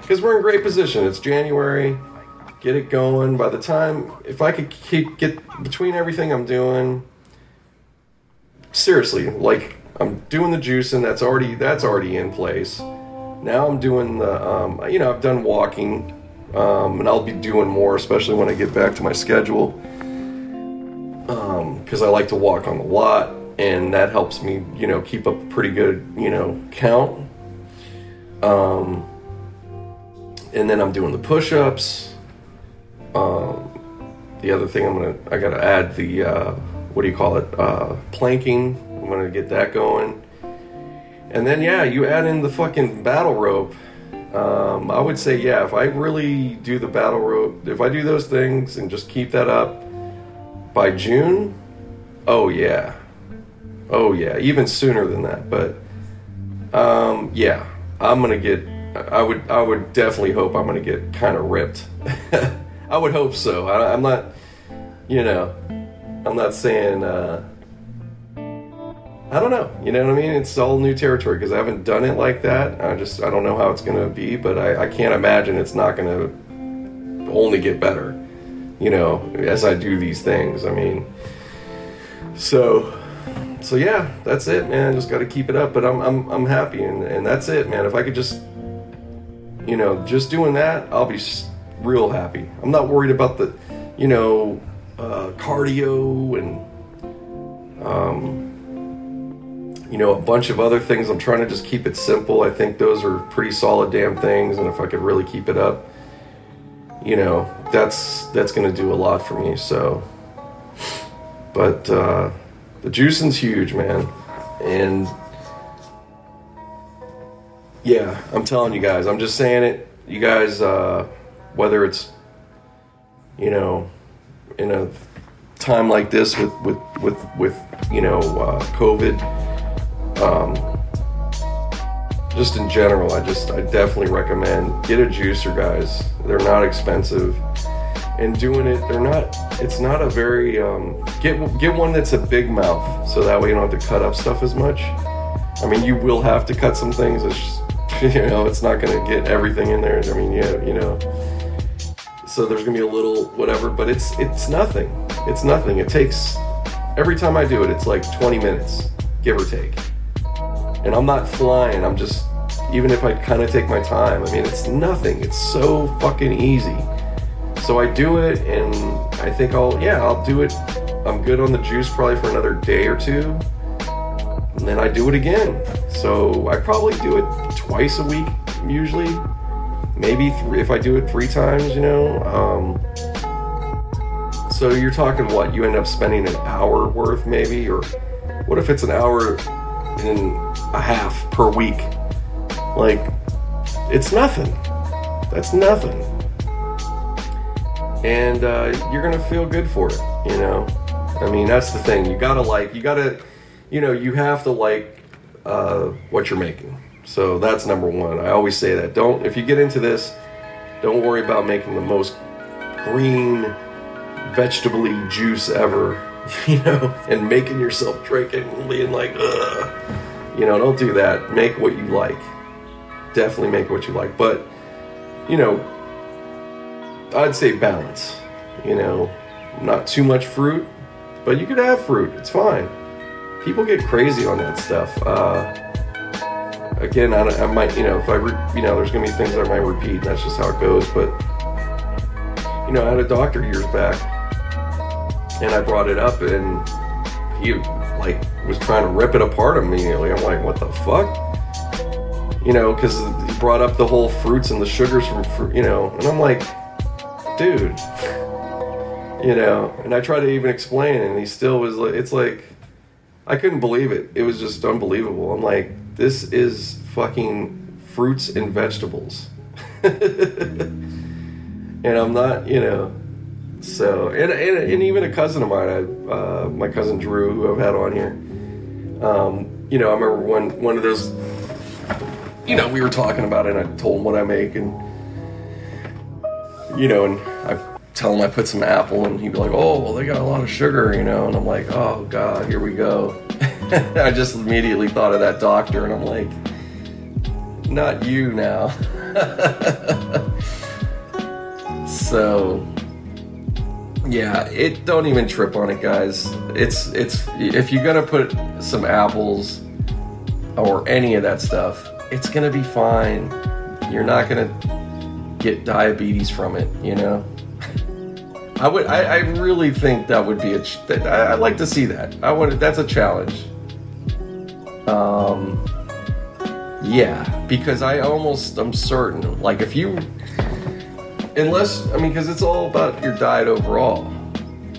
because we're in great position. It's January get it going. By the time, if I could keep get between everything I'm doing, seriously, like I'm doing the juicing. That's already that's already in place. Now I'm doing the, um, you know, I've done walking, um, and I'll be doing more, especially when I get back to my schedule, because um, I like to walk on the lot, and that helps me, you know, keep up a pretty good, you know, count. Um, and then I'm doing the push-ups. Um, the other thing I'm gonna I gotta add the uh, what do you call it uh, planking. I'm gonna get that going, and then yeah, you add in the fucking battle rope. Um, I would say yeah, if I really do the battle rope, if I do those things and just keep that up by June, oh yeah, oh yeah, even sooner than that. But um, yeah, I'm gonna get. I would I would definitely hope I'm gonna get kind of ripped. (laughs) I would hope so. I, am not, you know, I'm not saying. Uh, I don't know. You know what I mean? It's all new territory because I haven't done it like that. I just I don't know how it's to be, but I, I can't imagine it's not to only get better. You know, as I do these things. I mean, so so yeah, that's it, man. Just got to keep it up. But I'm I'm I'm happy, and and that's it, man. If I could just, you know, just doing that, I'll be real happy. I'm not worried about the, you know, uh, cardio and, um, you know, a bunch of other things. I'm trying to just keep it simple. I think those are pretty solid damn things, and if I could really keep it up, you know, that's that's to do a lot for me. So, but uh, the juicing's huge, man, and yeah, I'm telling you guys. I'm just saying it. You guys. Uh, whether it's you know in a time like this with with with with you know uh, COVID. Um, just in general, I just I definitely recommend get a juicer, guys. They're not expensive, and doing it, they're not. It's not a very um, get get one that's a big mouth, so that way you don't have to cut up stuff as much. I mean, you will have to cut some things. It's just, (laughs) you know, it's not going to get everything in there. I mean, yeah, you know so there's gonna be a little whatever, but it's it's nothing. It's nothing. It takes every time I do it, it's like 20 minutes, give or take. And I'm not flying. I'm just even if I kind of take my time. I mean, it's nothing. It's so fucking easy. So I do it, and I think I'll yeah I'll do it. I'm good on the juice probably for another day or two, and then I do it again. So I probably do it twice a week usually maybe three, if I do it three times, you know. Um, So you're talking what? You end up spending an hour worth, maybe, or what if it's an hour and a half per week? Like, it's nothing. That's nothing. And uh, you're gonna feel good for it, you know. I mean, that's the thing. You gotta like, you gotta, you know, you have to like uh, what you're making. So that's number one. I always say that. Don't if you get into this, don't worry about making the most green vegetable juice ever, (laughs) you know, and making yourself drink it and being like, ugh. You know, don't do that. Make what you like. Definitely make what you like. But, you know, I'd say balance. You know, not too much fruit, but you could have fruit. It's fine. People get crazy on that stuff. Uh, again, I, I, might, you know, if I, re- you know, there's gonna be things I might repeat. that's just how it goes. But, you know, I had a doctor years back, and I brought it up, and he like was trying to rip it apart immediately. I'm like, what the fuck? You know, because he brought up the whole fruits and the sugars from you know, and I'm like, dude, you know, and I tried to even explain, and he still was like, it's like, I couldn't believe it. It was just unbelievable. I'm like, this is fucking fruits and vegetables. (laughs) and I'm not, you know, so, and, and, and, even a cousin of mine, I, uh, my cousin Drew, who I've had on here, um, you know, I remember when one of those, you know, we were talking about it and I told him what I make and, you know, and I tell him I put some apple and he'd be like, oh, well, they got a lot of sugar, you know, and I'm like, oh, God, here we go. (laughs) I just immediately thought of that doctor and I'm like, not you now. (laughs) so, yeah, it don't even trip on it, guys. It's it's if you're gonna put some apples or any of that stuff, it's gonna be fine. You're not gonna get diabetes from it, you know. I would, I, I really think that would be a. I, I'd like to see that. I would. That's a challenge. Um. Yeah, because I almost, I'm certain. Like if you unless I mean, because it's all about your diet overall.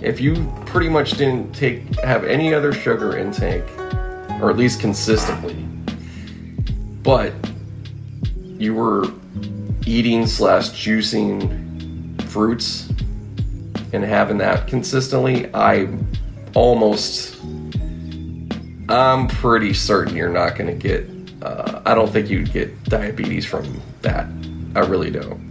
If you pretty much didn't take have any other sugar intake, or at least consistently, but you were eating slash juicing fruits and having that consistently, I almost I'm pretty certain you're not going to get. Uh, I don't think you'd get diabetes from that. I really don't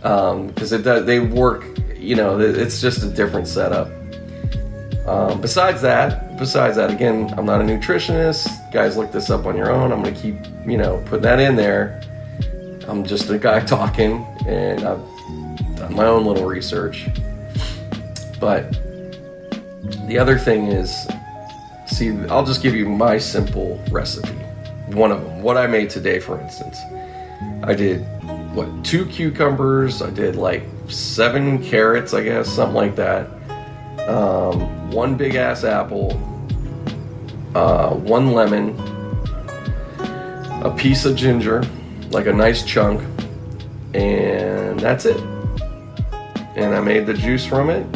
because (laughs) um, it does, they work. You know, it's just a different setup. Um, besides that, besides that, again, I'm not a nutritionist. Guys, look this up on your own. I'm gonna keep, you know, putting that in there. I'm just a guy (laughs) talking, and I've done my own little research. But the other thing is, see, I'll just give you my simple recipe. One of them. What I made today, for instance. I did what two cucumbers. I did like seven carrots, I guess, something like that. Um, one big ass apple, uh, one lemon, a piece of ginger, like a nice chunk, and that's it. And I made the juice from it,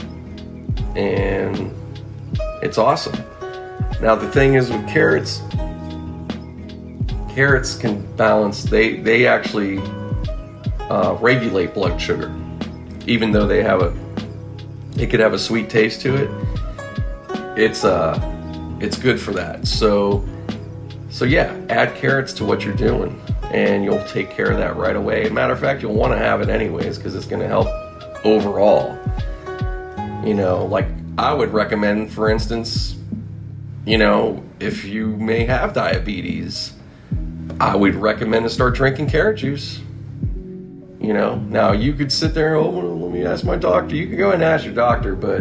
and it's awesome. Now the thing is with carrots, carrots can balance. They they actually uh, regulate blood sugar, even though they have a it could have a sweet taste to it. It's uh it's good for that. So so yeah, add carrots to what you're doing, and you'll take care of that right away. matter of fact, you'll want to have it anyways because it's going to help overall. You know, like I would recommend, for instance, you know, if you may have diabetes, I would recommend to start drinking carrot juice. You know, now you could sit there, and oh, let me ask my doctor. You can go and ask your doctor, but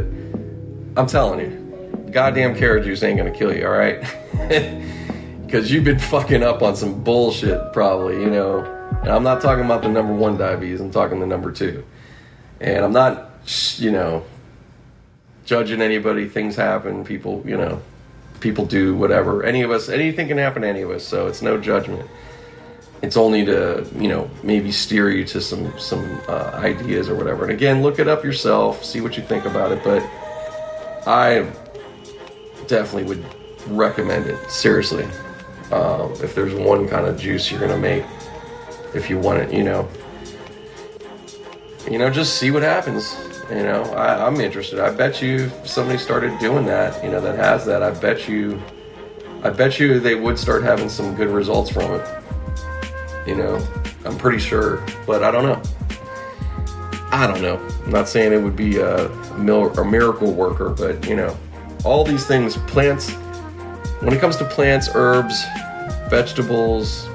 I'm telling you, goddamn carrot juice ain't gonna kill you, all right? (laughs) Because you've been fucking up on some bullshit, probably, you know. And I'm not talking about the number one diabetes, I'm talking the number two. And I'm not, you know, judging anybody. Things happen, people, you know, people do whatever. Any of us, anything can happen to any of us, so it's no judgment. it's only to you know maybe steer you to some some uh, ideas or whatever. And again, look it up yourself, see what you think about it. But I definitely would recommend it seriously. Um, if there's one kind of juice you're gonna make, if you want it, you know, you know, just see what happens. You know, I, I'm interested. I bet you if somebody started doing that, you know, that has that, I bet you, I bet you they would start having some good results from it. You know, I'm pretty sure, but I don't know. I don't know. I'm not saying it would be a, mil- a miracle worker, but you know, all these things, plants, when it comes to plants, herbs, vegetables,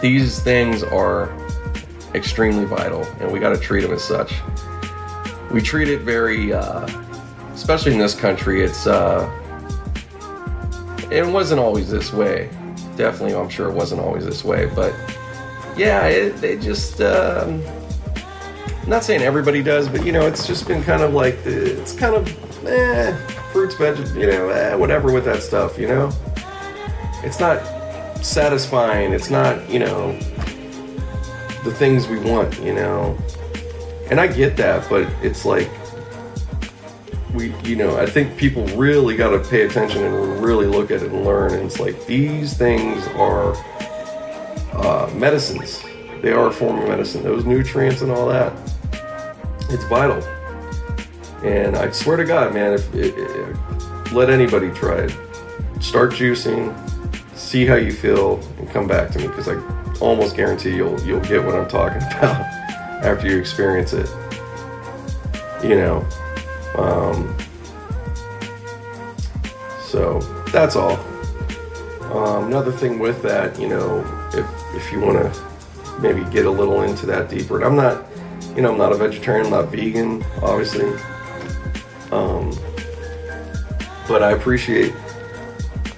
these things are extremely vital, and we got to treat them as such. We treat it very, uh, especially in this country. It's uh, it wasn't always this way. Definitely, I'm sure it wasn't always this way, but yeah, it, just. Um, not saying everybody does, but you know, it's just been kind of like the, it's kind of eh, fruits, veggies, you know, eh, whatever with that stuff. You know, it's not satisfying. It's not, you know, the things we want, you know. And I get that, but it's like we, you know, I think people really got to pay attention and really look at it and learn. And it's like these things are uh, medicines. They are a form of medicine. Those nutrients and all that. It's vital. And I swear to God, man, if, let anybody try it, start juicing, see how you feel, and come back to me because I almost guarantee you'll you'll get what I'm talking (laughs) about after you experience it. You know. Um, so that's all. Um, another thing with that, you know, if if you want to maybe get a little into that deeper, and I'm not, you know, I'm not a vegetarian, I'm not vegan, obviously. Um, but I appreciate,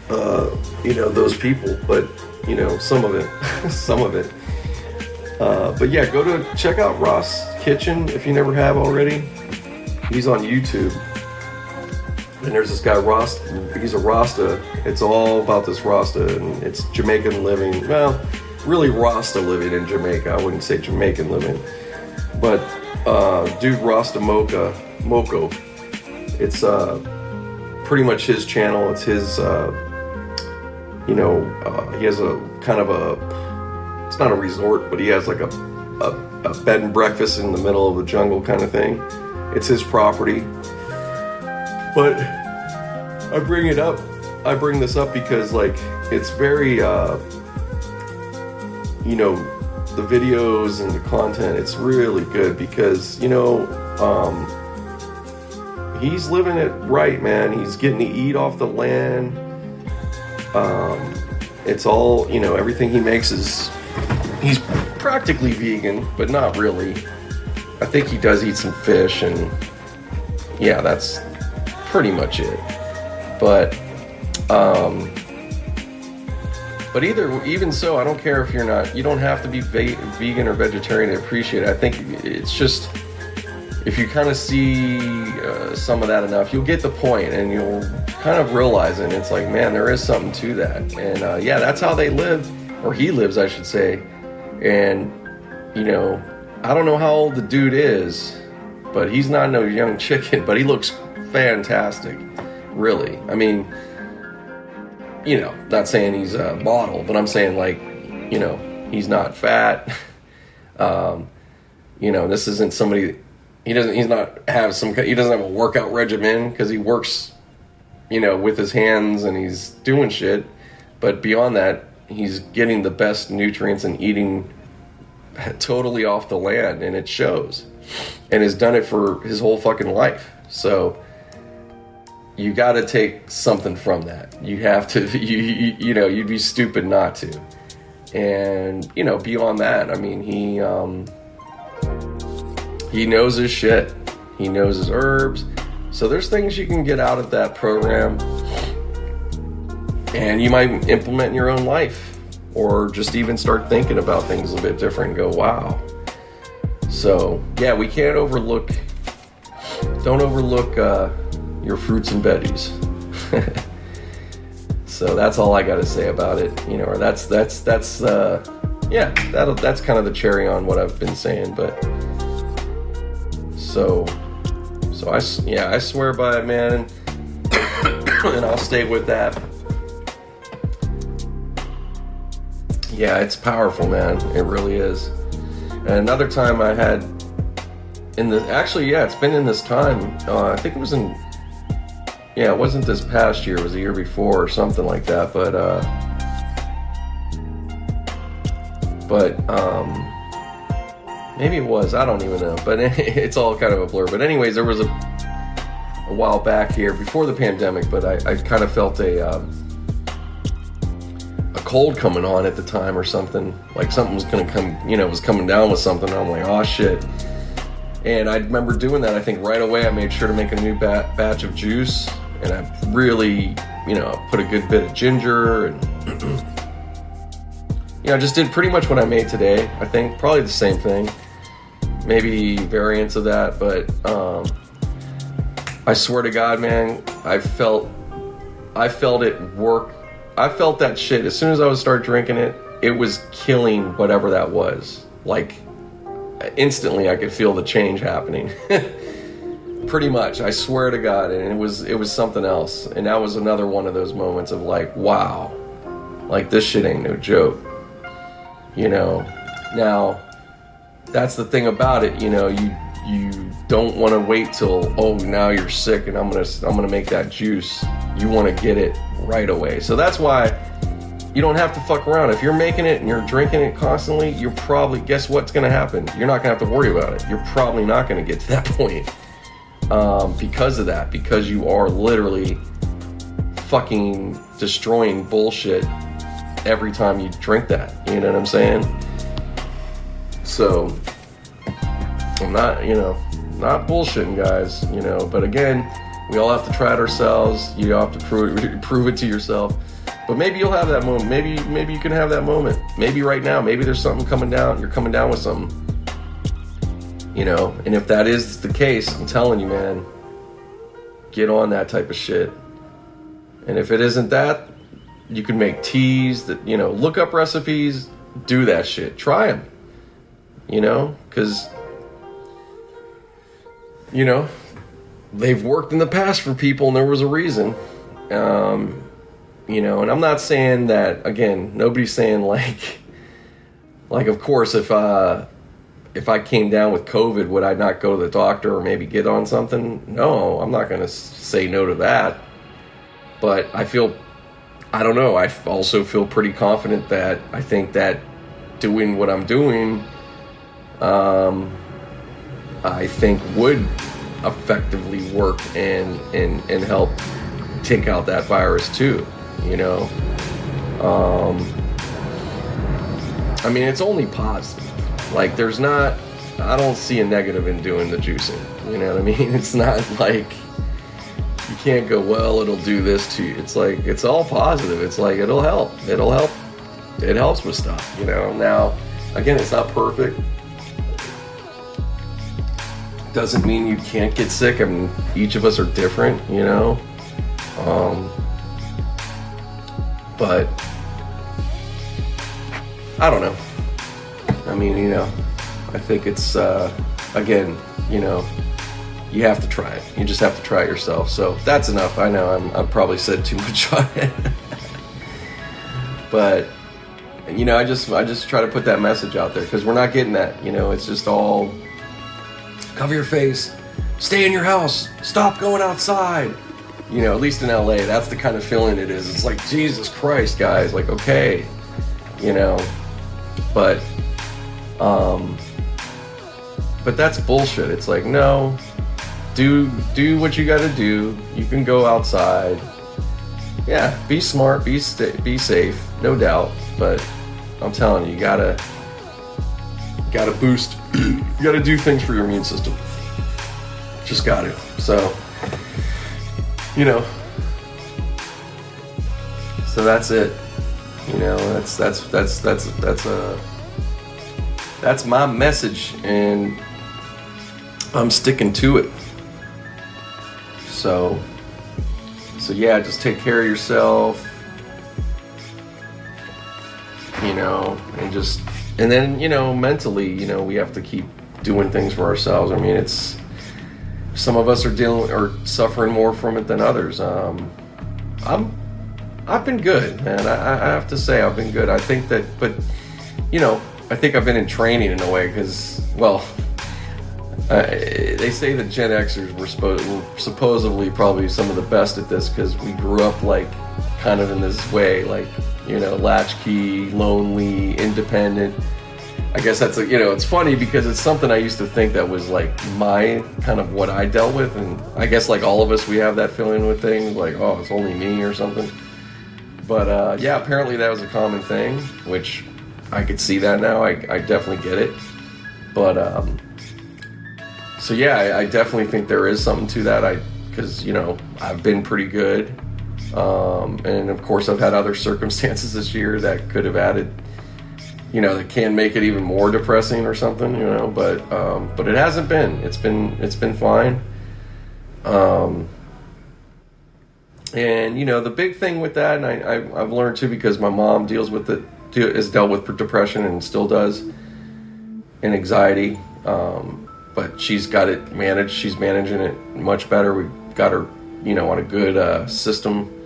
uh, you know, those people. But you know, some of it, (laughs) some of it. Uh, but yeah, go to check out Ras Kitchen if you never have already. He's on YouTube. And there's this guy Ras. He's a Rasta. It's all about this Rasta, and it's Jamaican living. Well, really Rasta living in Jamaica. I wouldn't say Jamaican living, but uh, dude Rasta Mocha Moko. It's uh, pretty much his channel. It's his. Uh, you know, uh, he has a kind of a. It's not a resort, but he has like a, a a bed and breakfast in the middle of the jungle kind of thing. It's his property. But I bring it up. I bring this up because like it's very uh you know the videos and the content it's really good because you know um he's living it right man. He's getting to eat off the land. Um it's all you know everything he makes is he's practically vegan but not really. I think he does eat some fish and yeah that's pretty much it. But um but either even so i don't care if you're not you don't have to be ve- vegan or vegetarian to appreciate it. I think it's just if you kind of see uh, some of that enough you'll get the point and you'll kind of realize it and it's like man there is something to that and uh, yeah that's how they live or he lives i should say and you know i don't know how old the dude is but he's not no young (laughs) chicken but he looks fantastic really i mean you know, not saying he's a model, but I'm saying like, you know, he's not fat. (laughs) um, you know, this isn't somebody. He doesn't. He's not have some. He doesn't have a workout regimen because he works, you know, with his hands and he's doing shit. But beyond that, he's getting the best nutrients and eating totally off the land, and it shows. And has done it for his whole fucking life. So you got to take something from that. You have to, (laughs) you, you, you know, you'd be stupid not to. And you know, beyond that, I mean, he um, he knows his shit. He knows his herbs. So there's things you can get out of that program, and you might implement in your own life, or just even start thinking about things a bit different. and Go, wow. So yeah, we can't overlook. Don't overlook. Uh, your fruits and veggies. (laughs) So that's all I got to say about it. You know, or that's that's that's uh, yeah, that that's kind of the cherry on what I've been saying. But so so I yeah I swear by it, man, (coughs) and I'll stay with that. Yeah, it's powerful, man. It really is. And another time I had in the actually yeah, it's been in this time. Uh, I think it was in yeah, it wasn't this past year, it was the year before or something like that, but uh but um maybe it was, I don't even know. But (laughs) it's all kind of a blur. But anyways, there was a a while back here before the pandemic, but I, I kind of felt a um, a cold coming on at the time or something. Like something was gonna come, you know, was coming down with something. I'm like, oh shit. And I remember doing that. I think right away I made sure to make a new bat- batch of juice and I really, you know, put a good bit of ginger and (clears throat) you know, just did pretty much what I made today. I think probably the same thing, maybe variants of that, but um, I swear to God, man, I felt, I felt it work. I felt that shit as soon as I would start drinking it. It was killing whatever that was. Like instantly, I could feel the change happening. (laughs) pretty much i swear to god and it was it was something else and that was another one of those moments of like wow like this shit ain't no joke you know now that's the thing about it you know you you don't want to wait till oh now you're sick and i'm gonna i'm gonna make that juice. You want to get it right away. So that's why you don't have to fuck around. If you're making it and you're drinking it constantly you're probably guess what's gonna happen? You're not gonna have to worry about it. You're probably not gonna get to that (laughs) point um, because of that, because you are literally fucking destroying bullshit every time you drink that. You know what I'm saying? So, I'm not, you know, not bullshitting, guys, you know, but again, we all have to try it ourselves. You have to prove, (laughs) prove it to yourself. But maybe you'll have that moment. Maybe maybe you can have that moment. Maybe right now. Maybe there's something coming down. You're coming down with something you know, and if that is the case, I'm telling you, man, get on that type of shit. And if it isn't that, you can make teas that, you know, look up recipes, do that shit. Try them. You know, because, you know, they've worked in the past for people and there was a reason. Um, you know, and I'm not saying that, again, nobody's saying (laughs) like, like, of course, if, uh, if I came down with COVID, would I not go to the doctor or maybe get on something? No, I'm not going to say no to that. But I feel, I don't know, I also feel pretty confident that I think that doing what I'm doing, um, I think would effectively work and, and, and help take out that virus too, you know? Um, I mean, it's only positive like, there's not, I don't see a negative in doing the juicing. You know what I mean? (laughs) It's not like you can't go, well, it'll do this to you. It's like, it's all positive. It's like, it'll help. It'll help. It helps with stuff, you know? Now, again, it's not perfect. Doesn't mean you can't get sick. I mean, each of us are different, you know? Um, but I don't know. I mean, you know, I think it's uh, again, you know, you have to try it. You just have to try it yourself. So that's enough. I know I'm I probably said too much on it, (laughs) but you know, I just I just try to put that message out there because we're not getting that. You know, it's just all cover your face, stay in your house, stop going outside. You know, at least in LA, that's the kind of feeling it is. It's like Jesus Christ, guys. Like, okay, you know, but um, but that's bullshit. It's like no, do do what you got to do. You can go outside. Yeah, be smart, be sta- be safe, no doubt. But I'm telling you, you gotta gotta boost. (clears throat) you gotta do things for your immune system. Just got to. So, you know. So that's it. You know, that's that's that's that's that's a that's my message, and I'm sticking to it. So, so yeah, just take care of yourself. you know, and just and then you know mentally, you know, we have to keep doing things for ourselves. I mean, it's some of us are dealing or suffering more from it than others. Um, I'm I've been good, man. I, I have to say I've been good. I think that, but you know, I think I've been in training in a way because, well, uh, they say that Gen Xers were, supposed, were supposedly probably some of the best at this because we grew up like kind of in this way, like you know, latchkey, lonely, independent. I guess that's a, you know, it's funny because it's something I used to think that was like my kind of what I dealt with, and I guess like all of us, we have that feeling with things like, oh, it's only me or something. But uh, yeah, apparently that was a common thing, which I could see that now. I, I definitely get it. But um, so yeah, I, I, definitely think there is something to that. I because you know I've been pretty good, um, and of course I've had other (laughs) circumstances this year that could have added, you know, that can make it even more depressing or something. You know, but um, but it hasn't been. It's been it's been fine. Um, and you know the big thing with that, and I, I I've learned too because my mom deals with it, has dealt with depression and still does, and anxiety. Um, but she's got it managed. She's managing it much better. We got her, you know, on a good uh, system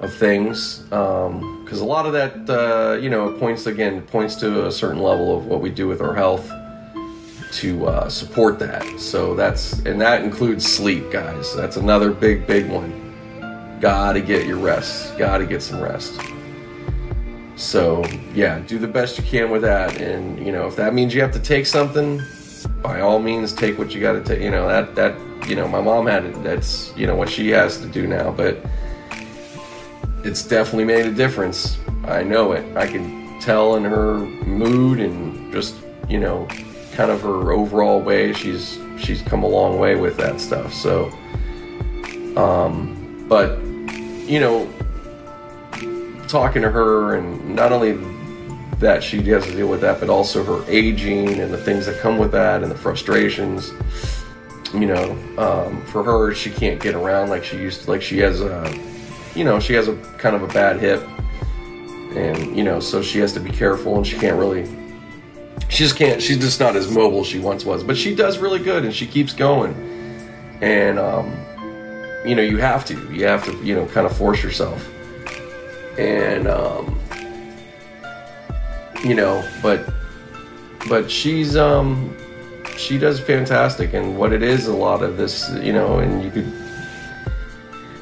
of things because um, a lot of that, uh, you know, points again points to a certain level of what we do with our health to uh, support that. So that's and that includes sleep, guys. That's another big, big one gotta get your rest. Gotta get some rest. So, yeah, do the best you can with that. And, you know, if that means you have to take something, by all means, take what you gotta take. You know, that, that, you know, my mom had it. That's, you know, what she has to do now. But it's definitely made a difference. I know it. I can tell in her mood and just, you know, kind of her overall way. She's, she's come a long way with that stuff. So, um, but you know, talking to her, and not only that she has to deal with that, but also her aging and the things that come with that and the frustrations. You know, um, for her, she can't get around like she used to. Like she has a, you know, she has a kind of a bad hip, and you know, so she has to be careful, and she can't really. She just can't. She's just not as mobile as she once was, but she does really good, and she keeps going. And um, you know you have to you have to you know kind of force yourself and um you know but but she's um she does fantastic and what it is a lot of this you know and you could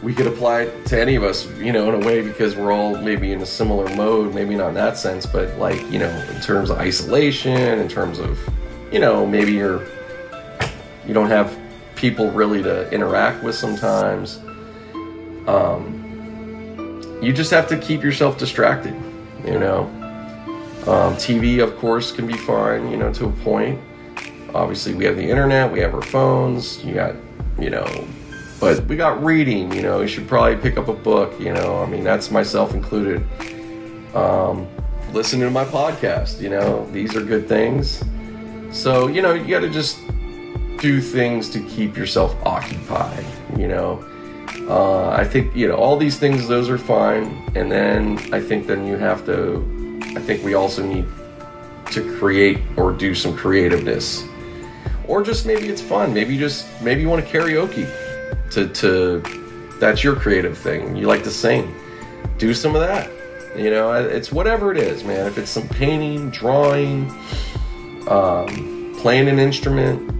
we could apply it to any of us you know in a way because we're all maybe in a similar mode maybe not in that sense but like you know in terms of isolation in terms of you know maybe you're you don't have people really to interact with sometimes. Um, you just have to keep yourself distracted, you know. Um, TV, of course, can be fine, you know, to a point. Obviously, we have the internet, we have our phones, you got, you know, but we got reading, you know, you should probably pick up a book, you know, I mean, that's myself included. Um, listening to my podcast, you know, these are good things. So, you know, you got to just do things to keep yourself occupied, you know. Uh, I think, you know, all these things, those are fine. And then I think then you have to, I think we also need to create or do some creativeness. Or just maybe it's fun. Maybe just, maybe you want to karaoke to, to, that's your creative thing. You like to sing. Do some of that. You know, it's whatever it is, man. If it's some painting, drawing, um, playing an instrument,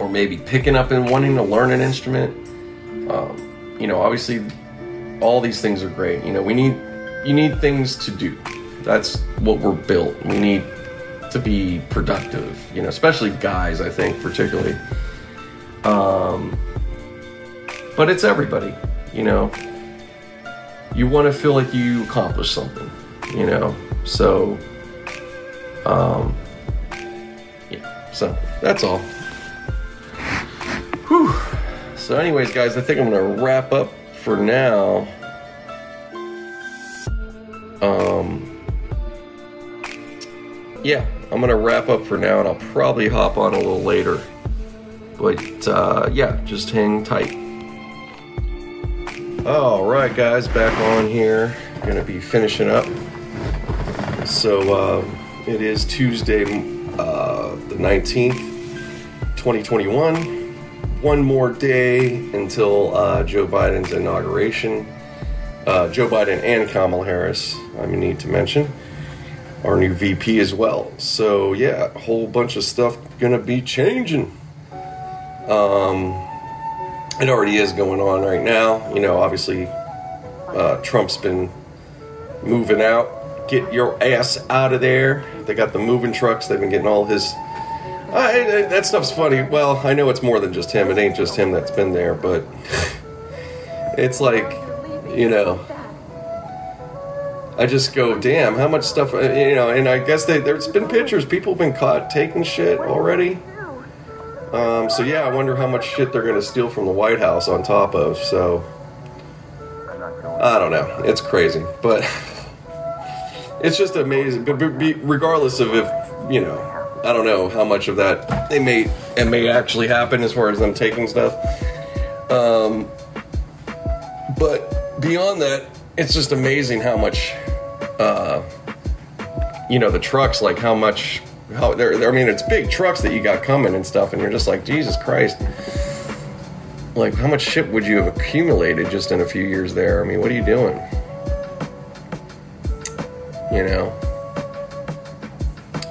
or maybe picking up and wanting to learn an instrument. Um, you know, obviously, all these things are great. You know, we need you need things to do. That's what we're built. We need to be productive. You know, especially guys. I think particularly. Um, but it's everybody. You know, you want to feel like you accomplished something. You know, so. Um, yeah. So that's all. Whew. So, anyways, guys, I think I'm gonna wrap up for now. Um, yeah, I'm gonna wrap up for now, and I'll probably hop on a little later. But uh, yeah, just hang tight. All right, guys, back on here. Gonna be finishing up So uh, it is Tuesday, uh, the 19th, 2021. One more day until uh, Joe Biden's inauguration. Uh, Joe Biden and Kamala Harris, I need to mention, our new VP as well. So, yeah, a whole bunch of stuff gonna be changing. Um, it already is going on right now. You know, obviously, uh, Trump's been moving out get your ass out of there. They got the moving trucks. They've been getting all his. I, that stuff's funny. Well, I know it's more than just him. It ain't just him that's been there, but (laughs) it's like, you know, I just go, damn, how much stuff, uh, you know, and I guess they, there's been pictures. People have been caught taking shit already. Um, so yeah, I wonder how much shit they're going to steal from the White House on top of. So I don't know. It's crazy, but (laughs) it's just amazing. But regardless of if you know, I don't know how much of that they may it may actually happen as far as them taking stuff. Um, but beyond that, it's just amazing how much, uh, you know, the trucks like how much how they're. I mean, it's big trucks that you got coming and stuff, and you're just like Jesus Christ. Like, how much shit would you have accumulated just in a few years there? I mean, what are you doing? you know.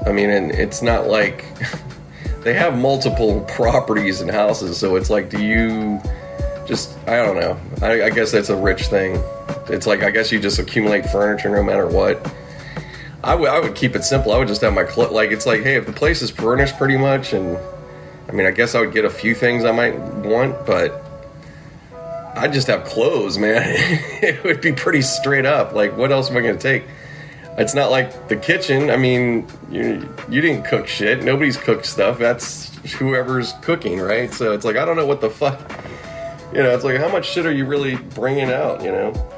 I mean, and it's not like (laughs) they have multiple properties and houses, so it's like, do you just, I don't know. I, I guess that's a rich thing. It's like, I guess you just accumulate furniture no matter what. I, w- I would keep it simple. I would just have my, cl- like, it's like, hey, if the place is furnished pretty much, and I mean, I guess I would get a few things I might want, but I'd just have clothes, man. (laughs) it would be pretty straight up. Like, what else am I going to take? It's not like the kitchen. I mean, you you didn't cook shit. Nobody's cooked stuff. That's whoever's cooking, right? So it's like I don't know what the fuck. You know, it's like how much shit are you really bringing out? You know.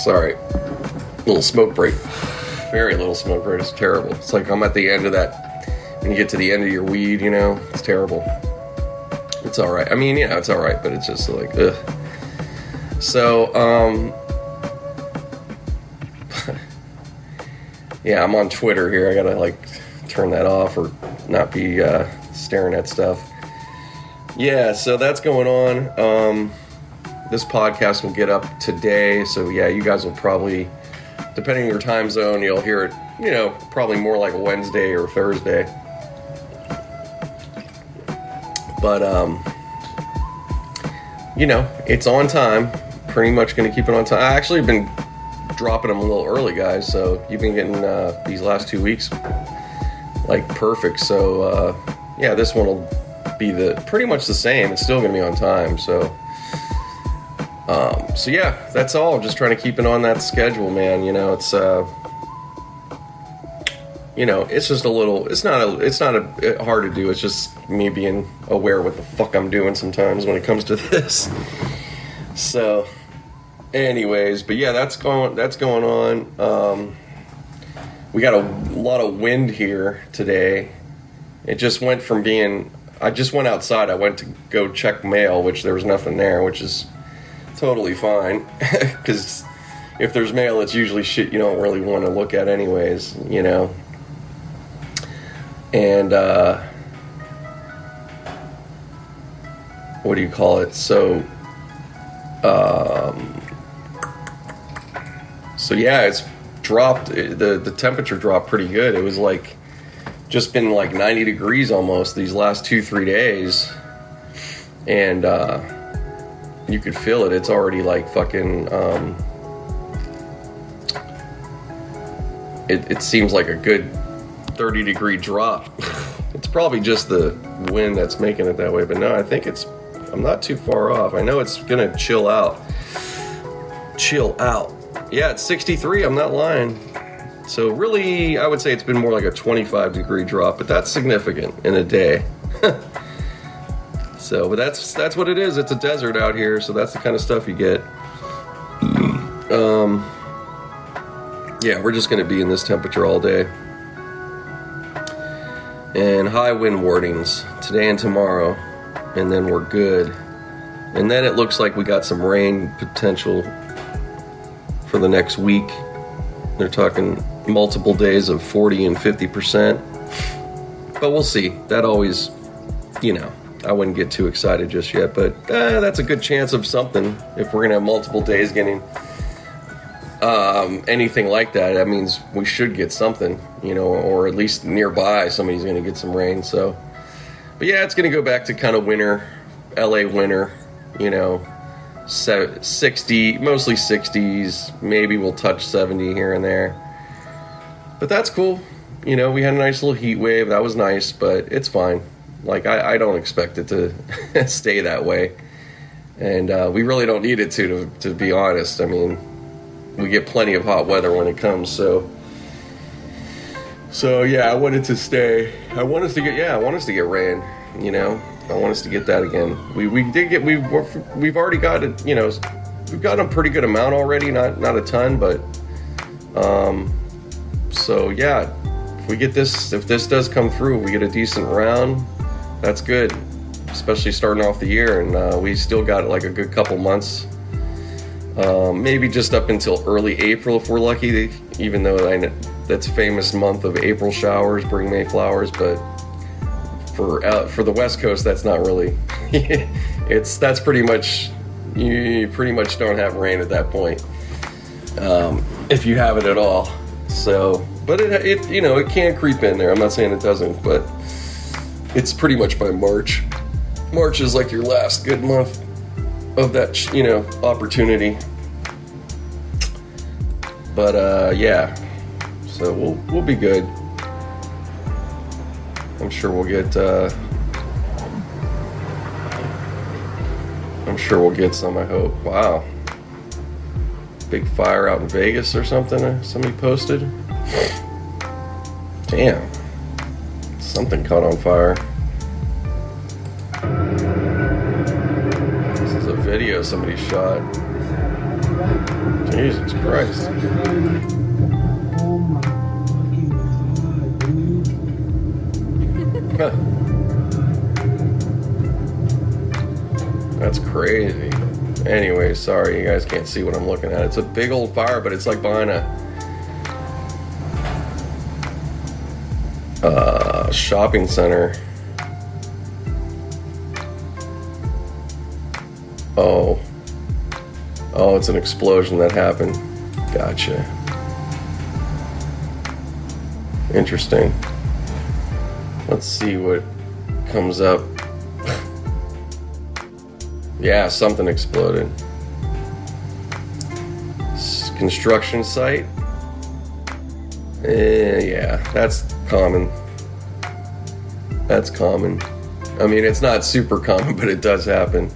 Sorry, little smoke break. Very little smoke break. It's terrible. It's like I'm at the end of that. When you get to the end of your weed, you know, it's terrible. It's all right. I mean, yeah, it's all right, but it's just like, ugh. So, um, (laughs) yeah, I'm on Twitter here. I gotta like turn that off or not be uh, staring at stuff. Yeah, so that's going on. Um, this podcast will get up today, so yeah, you guys will probably, depending on your time zone, you'll hear it. You know, probably more like Wednesday or Thursday. But um, you know, it's on time pretty much going to keep it on time. I actually been dropping them a little early, guys. So you've been getting uh, these last two weeks like perfect. So uh, yeah, this one will be the pretty much the same. It's still going to be on time. So um, so yeah, that's all. Just trying to keep it on that schedule, man. You know, it's uh, you know, it's just a little. It's not a. It's not a hard to do. It's just me being aware what the fuck I'm doing sometimes when it comes to (laughs) this. So anyways, but yeah, that's going that's going on. Um, we got a lot of wind here today. It just went from being I just went outside. I went to go check mail, which there was nothing there, which is totally fine (laughs) because if there's mail, it's usually shit you don't really want to look at, anyways. You know. And uh, what do you call it? So. Um, so yeah, it's dropped. the The temperature dropped pretty good. It was like just been like 90 degrees almost these last two three days, and uh, you could feel it. It's already like fucking. Um, it, it seems like a good 30 degree drop. (laughs) it's probably just the wind that's making it that way, but no, I think it's. I'm not too far off. I know it's gonna chill out. Chill out yeah, it's 63. I'm not lying. So really, I would say it's been more like a 25 degree drop, but that's significant in a day. (laughs) so, but that's that's what it is. It's a desert out here, so that's the kind of stuff you get. Um, yeah, we're just going to be in this temperature all day. And high wind warnings today and tomorrow, and then we're good. And then it looks like we got some rain potential for the next week. They're talking multiple days of 40 and 50%. But we'll see. That always, you know, I wouldn't get too excited just yet, but uh, that's a good chance of something. If we're to have multiple days getting um, anything like that, that means we should get something, you know, or at least nearby somebody's to get some rain. So, but yeah, it's to go back to kind of winter, LA winter, you know, 60, mostly 60s. Maybe we'll touch 70 here and there. But that's cool. You know, we had a nice little heat wave. That was nice, but it's fine. Like, I, I don't expect it to (laughs) stay that way. And uh, we really don't need it to, to, to be honest. I mean, we get plenty of hot weather when it comes, so. So yeah, I wanted to stay. I want us to get yeah, I want us to get rain. You know, I want us to get that again. We we did get we've we've already got it. You know, we've got a pretty good amount already. Not not a ton, but um. So yeah, if we get this, if this does come through, we get a decent round. That's good, especially starting off the year, and uh, we still got like a good couple months. Um, maybe just up until early April if we're lucky. Even though I that's famous month of April showers bring May flowers, but for uh, for the West Coast, that's not really. (laughs) it's that's pretty much you pretty much don't have rain at that point, um, if you have it at all. So, but it, it you know it can creep in there. I'm not saying it doesn't, but it's pretty much by March. March is like your last good month of that you know opportunity. But uh, yeah, so we'll we'll be good. I'm sure we'll get. Uh, I'm sure we'll get some. I hope. Wow. Big fire out in Vegas or something. Uh, somebody posted. Damn. Something caught on fire. This is a video somebody shot. Jesus Christ. That's crazy. Anyway, sorry you guys can't see what I'm looking at. It's a big old fire, but it's like behind a uh, shopping center. Oh. Oh, it's an explosion that happened. Gotcha. Interesting. Let's see what comes up. (laughs) yeah, something exploded. Construction site. Eh, yeah, that's common. That's common. I mean, it's not super common, (laughs) but it does happen.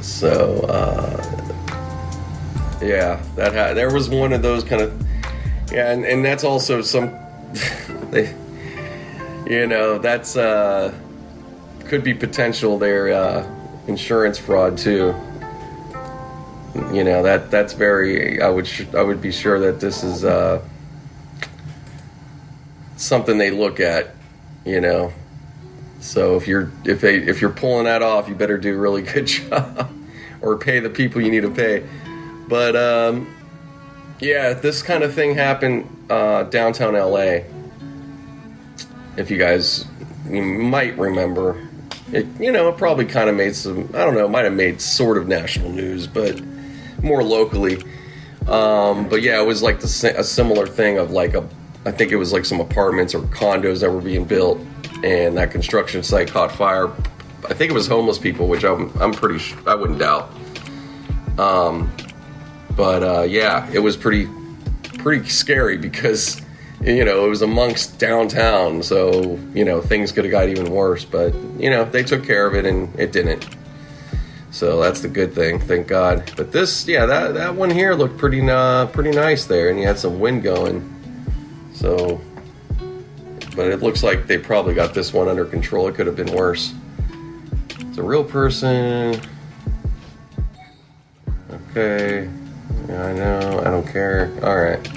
So, uh, yeah, that ha- there was one of those kind of, yeah, and, and that's also some (laughs) they, you know, that's uh, could be potential there uh, insurance fraud too. You know that that's very. I would sh- I would be sure that this is uh, something they look at. You know, so if you're if they if you're pulling that off, you better do a really (laughs) good job or pay the people you need to pay. But um, yeah, this kind of thing happened uh, downtown LA if you guys you might remember, it you know it probably kind of made some I don't know might have made sort of national news, but more locally. Um, but yeah, it was like the, a similar thing of like a I think it was like some apartments or condos that were being built, and that construction site caught fire. I think it was homeless people, which I'm I'm pretty sure, I wouldn't doubt. Um, but uh, yeah, it was pretty pretty scary because you know, it was amongst downtown, so you know things could have got even worse. But you know, they took care of it, and it didn't. So that's the good thing, thank God. But this, yeah, that that one here looked pretty uh, pretty nice there, and you had some wind going. So, but it looks like they probably got this one under control. It could have been worse. It's a real person. Okay. Yeah, I know. I don't care. All right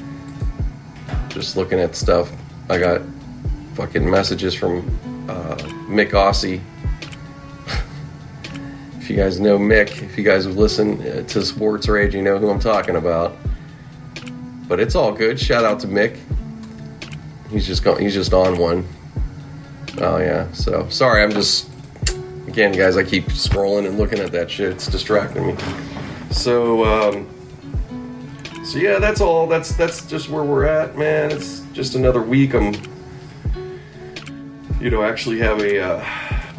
just looking at stuff. I got fucking messages from uh, Mick Aussie. if (laughs) If you guys know Mick, if you guys have listened uh, to Sports Rage, you know who I'm talking about. But it's all good. Shout out to Mick. He's just going. He's just on one. Oh yeah. So sorry. I'm just again, guys. I keep scrolling and looking at that shit. It's distracting me. So. Um, so yeah, that's all. That's that's just where we're at, man. It's just another week. I'm, you know, actually have a uh,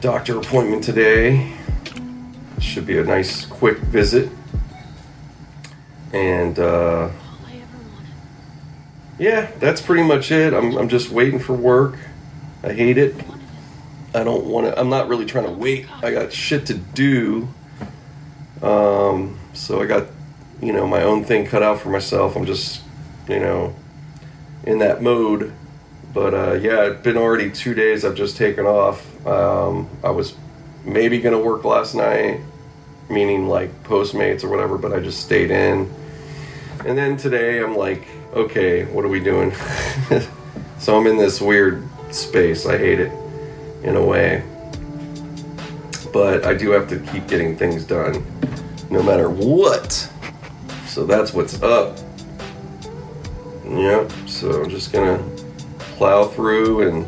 doctor appointment today. Should be a nice quick visit, and uh, yeah, that's pretty much it. I'm I'm just waiting for work. I hate it. I don't want to. I'm not really trying to wait. I got shit to do. Um, so I got you know my own thing cut out for myself. I'm just you know in that mode. But uh, yeah, it's been already two days. I've just taken off. Um, I was maybe gonna work last night, meaning like Postmates or whatever, but I just stayed in. And then today I'm like, okay, what are we doing? (laughs) so I'm in this weird space. I hate it in a way. But I do have to keep getting things done no matter what. So that's what's up. Yep, so I'm just gonna plow through and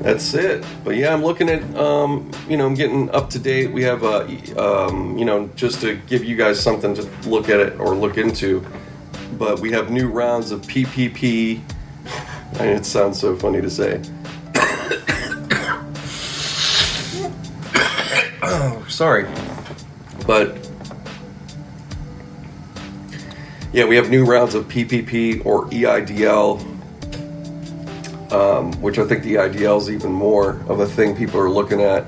that's it. But yeah, I'm looking at, um, you know, I'm getting up to date. We have, uh, um, you know, just to give you guys something to look at it or look into. But we have new rounds of PPP. and it sounds so funny to say. oh, (coughs) sorry. But yeah, we have new rounds of PPP or EIDL, um, which I think the EIDL is even more of a thing people are looking at,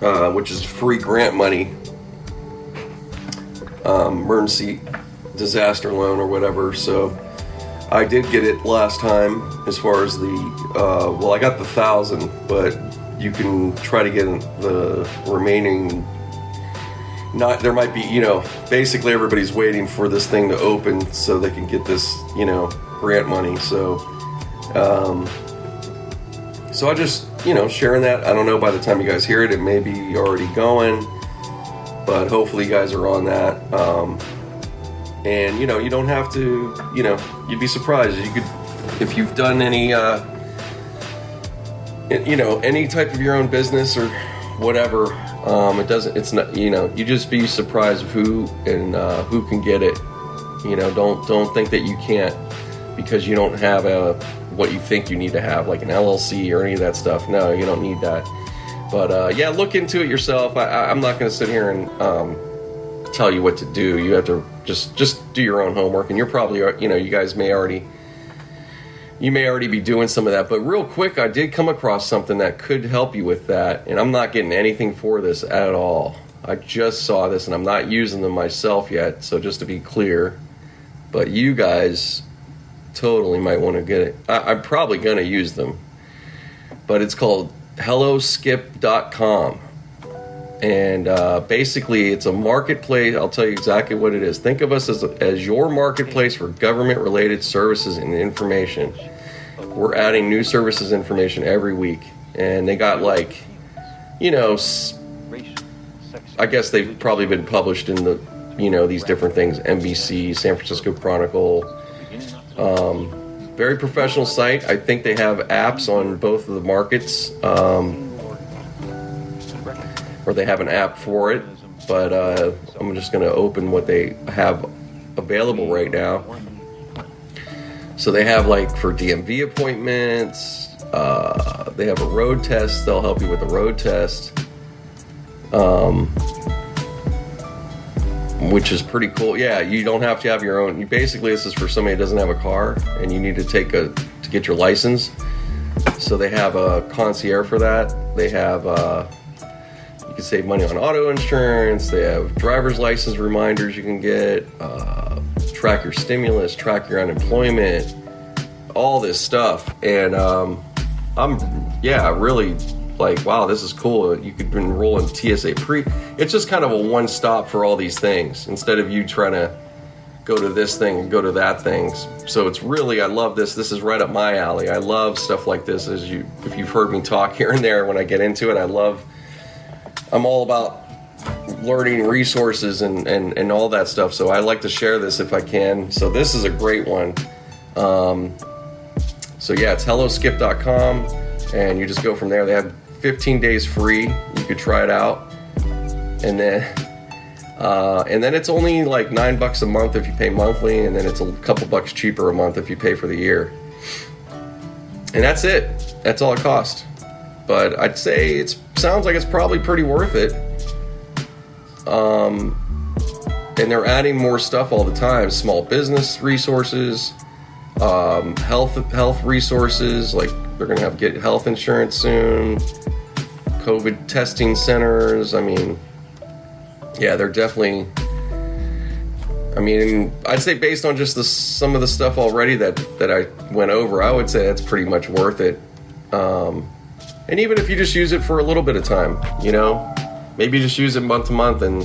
uh, which is free grant money, um, emergency disaster loan or whatever. So I did get it last time as far as the, uh, well, I got the thousand, but you can try to get the remaining not there might be you know basically everybody's waiting for this thing to open so they can get this you know grant money so um, so i just you know sharing that i don't know by the time you guys hear it it may be already going but hopefully you guys are on that um, and you know you don't have to you know you'd be surprised you could if you've done any uh, you know any type of your own business or whatever um, it doesn't. It's not. You know, you just be surprised who and uh, who can get it. You know, don't don't think that you can't because you don't have a what you think you need to have, like an LLC or any of that stuff. No, you don't need that. But uh, yeah, look into it yourself. I, am not going to sit here and um, tell you what to do. You have to just just do your own homework, and you're probably uh, you know you guys may already you may already be doing some of that. But real quick, I did come across something that could help you with that, and I'm not getting anything for this at all. I just saw this and I'm not using them myself yet, so just to be clear. But you guys totally might want to get it. I, am probably going to use them. But it's called HelloSkip.com. And uh, basically, it's a marketplace. I'll tell you exactly what it is. Think of us as, as your marketplace for government related services and information. We're adding new services information every week. And they got like, you know, I guess they've probably been published in the, you know, these different things NBC, San Francisco Chronicle. Um, very professional site. I think they have apps on both of the markets. Um, or they have an app for it. But uh, I'm just going to open what they have available right now. So they have like for DMV appointments. Uh, they have a road test. They'll help you with a road test, um, which is pretty cool. Yeah, you don't have to have your own. You, basically, this is for somebody who doesn't have a car and you need to take a to get your license. So they have a concierge for that. They have. Uh, can save money on auto insurance. They have driver's license reminders you can get, uh, track your stimulus, track your unemployment, all this stuff. And um, I'm, yeah, really like, wow, this is cool. You could enroll in TSA pre. It's just kind of a one stop for all these things instead of you trying to go to this thing and go to that thing. So it's really, I love this. This is right up my alley. I love stuff like this. As you, if you've heard me talk (laughs) here and there when I get into it, I love I'm all about learning resources and, and, and all that stuff. So I like to share this if I can. So this is a great one. Um, so yeah, it's helloskip.com and you just go from there. They have 15 days free. You could try it out. And then (laughs) uh, and then it's only like nine bucks a month if you pay monthly, and then it's a couple bucks cheaper a month if you pay for the year. And that's it. That's all it costs. But I'd say it sounds like it's probably pretty worth it. Um, and they're adding more stuff all the time. Small business resources, um, health health resources. Like they're gonna have get health insurance soon. COVID testing centers. I mean, yeah, they're definitely. I mean, I'd say based on just the some of the stuff already that that I went over, I would say that's pretty much worth it. Um, and even if you just use it for a little bit of time, you know, maybe just use it month to month, and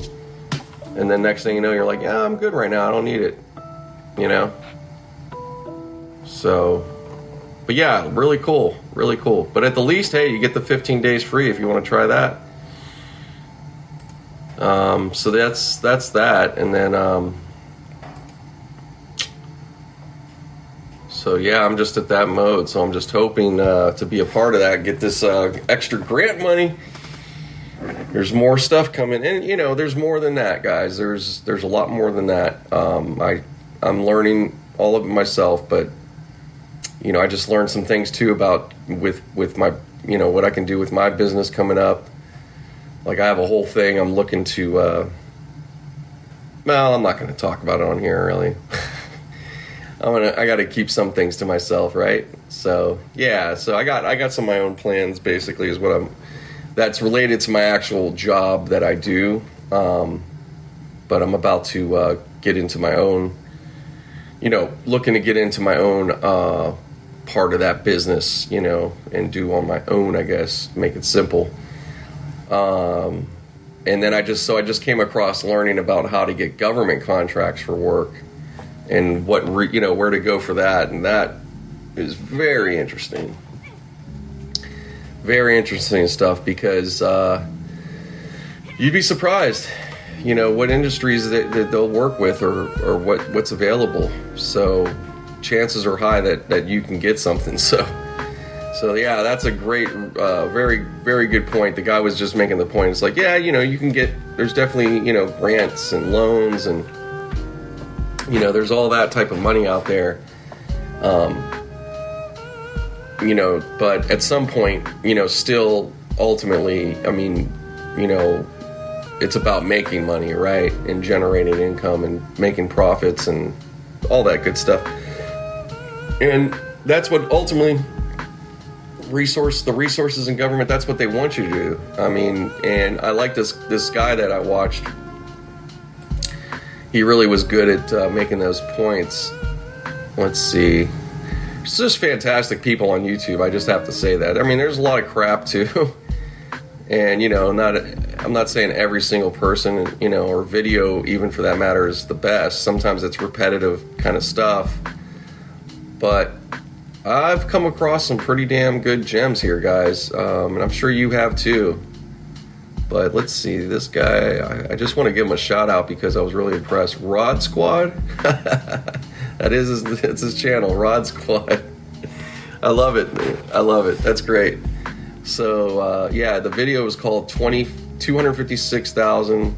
and then next thing you know, you're like, yeah, I'm good right now. I don't need it, you know. So, but yeah, really cool, really cool. But at the least, hey, you get the 15 days free if you want to try that. Um, so that's that's that, and then um, so yeah, I'm just at that mode. So I'm just hoping uh, to be a part of that, get this uh, extra grant money. There's more stuff coming, and you know, there's more than that, guys. There's there's a lot more than that. Um, I I'm learning all of it myself, but you know, I just learned some things too about with with my you know what I can do with my business coming up like I have a whole thing I'm looking to. Uh, well, I'm not going to talk about it on here really. (laughs) I'm gonna. I got to keep some things to myself, right? So yeah. So I got. I got some of my own plans. Basically, is what I'm. That's related to my actual job that I do. Um, but I'm about to uh, get into my own. You know, looking to get into my own uh, part of that business. You know, and do on my own. I guess make it simple. Um, and then I just so I just came across learning about how to get government contracts for work and what re, you know where to go for that, and that is very interesting. Very interesting stuff because uh, you'd be surprised, you know, what industries that, that they'll work with or, or what, what's available. So chances are high that, that you can get something. (laughs) So so yeah, that's a great, uh, very, very good point. The guy was just making the point. It's like, yeah, you know, you can get. There's definitely you know grants and loans and you know there's all that type of money out there. Um, you know, but at some point, you know, still ultimately, I mean, you know, it's about making money, right, and generating income and making profits and all that good stuff. And that's what ultimately resource the resources in government that's what they want you to do i mean and i like this this guy that i watched he really was good at uh, making those points. Let's see. It's just fantastic people on youtube i just have to say that. I mean there's a lot of crap too. (laughs) And you know not i'm not saying every single person you know or video even for that matter is the best. Sometimes it's repetitive kind of stuff. But I've come across some pretty damn good gems here, guys, um, and I'm sure you have too. But let's see, this guy, I, I, just want to give him a shout out because I was really impressed. Rod Squad? (laughs) that is his, his channel, Rod Squad. (laughs) I love it. I love it. That's great. So, uh, yeah, the video was called 20, $256,000,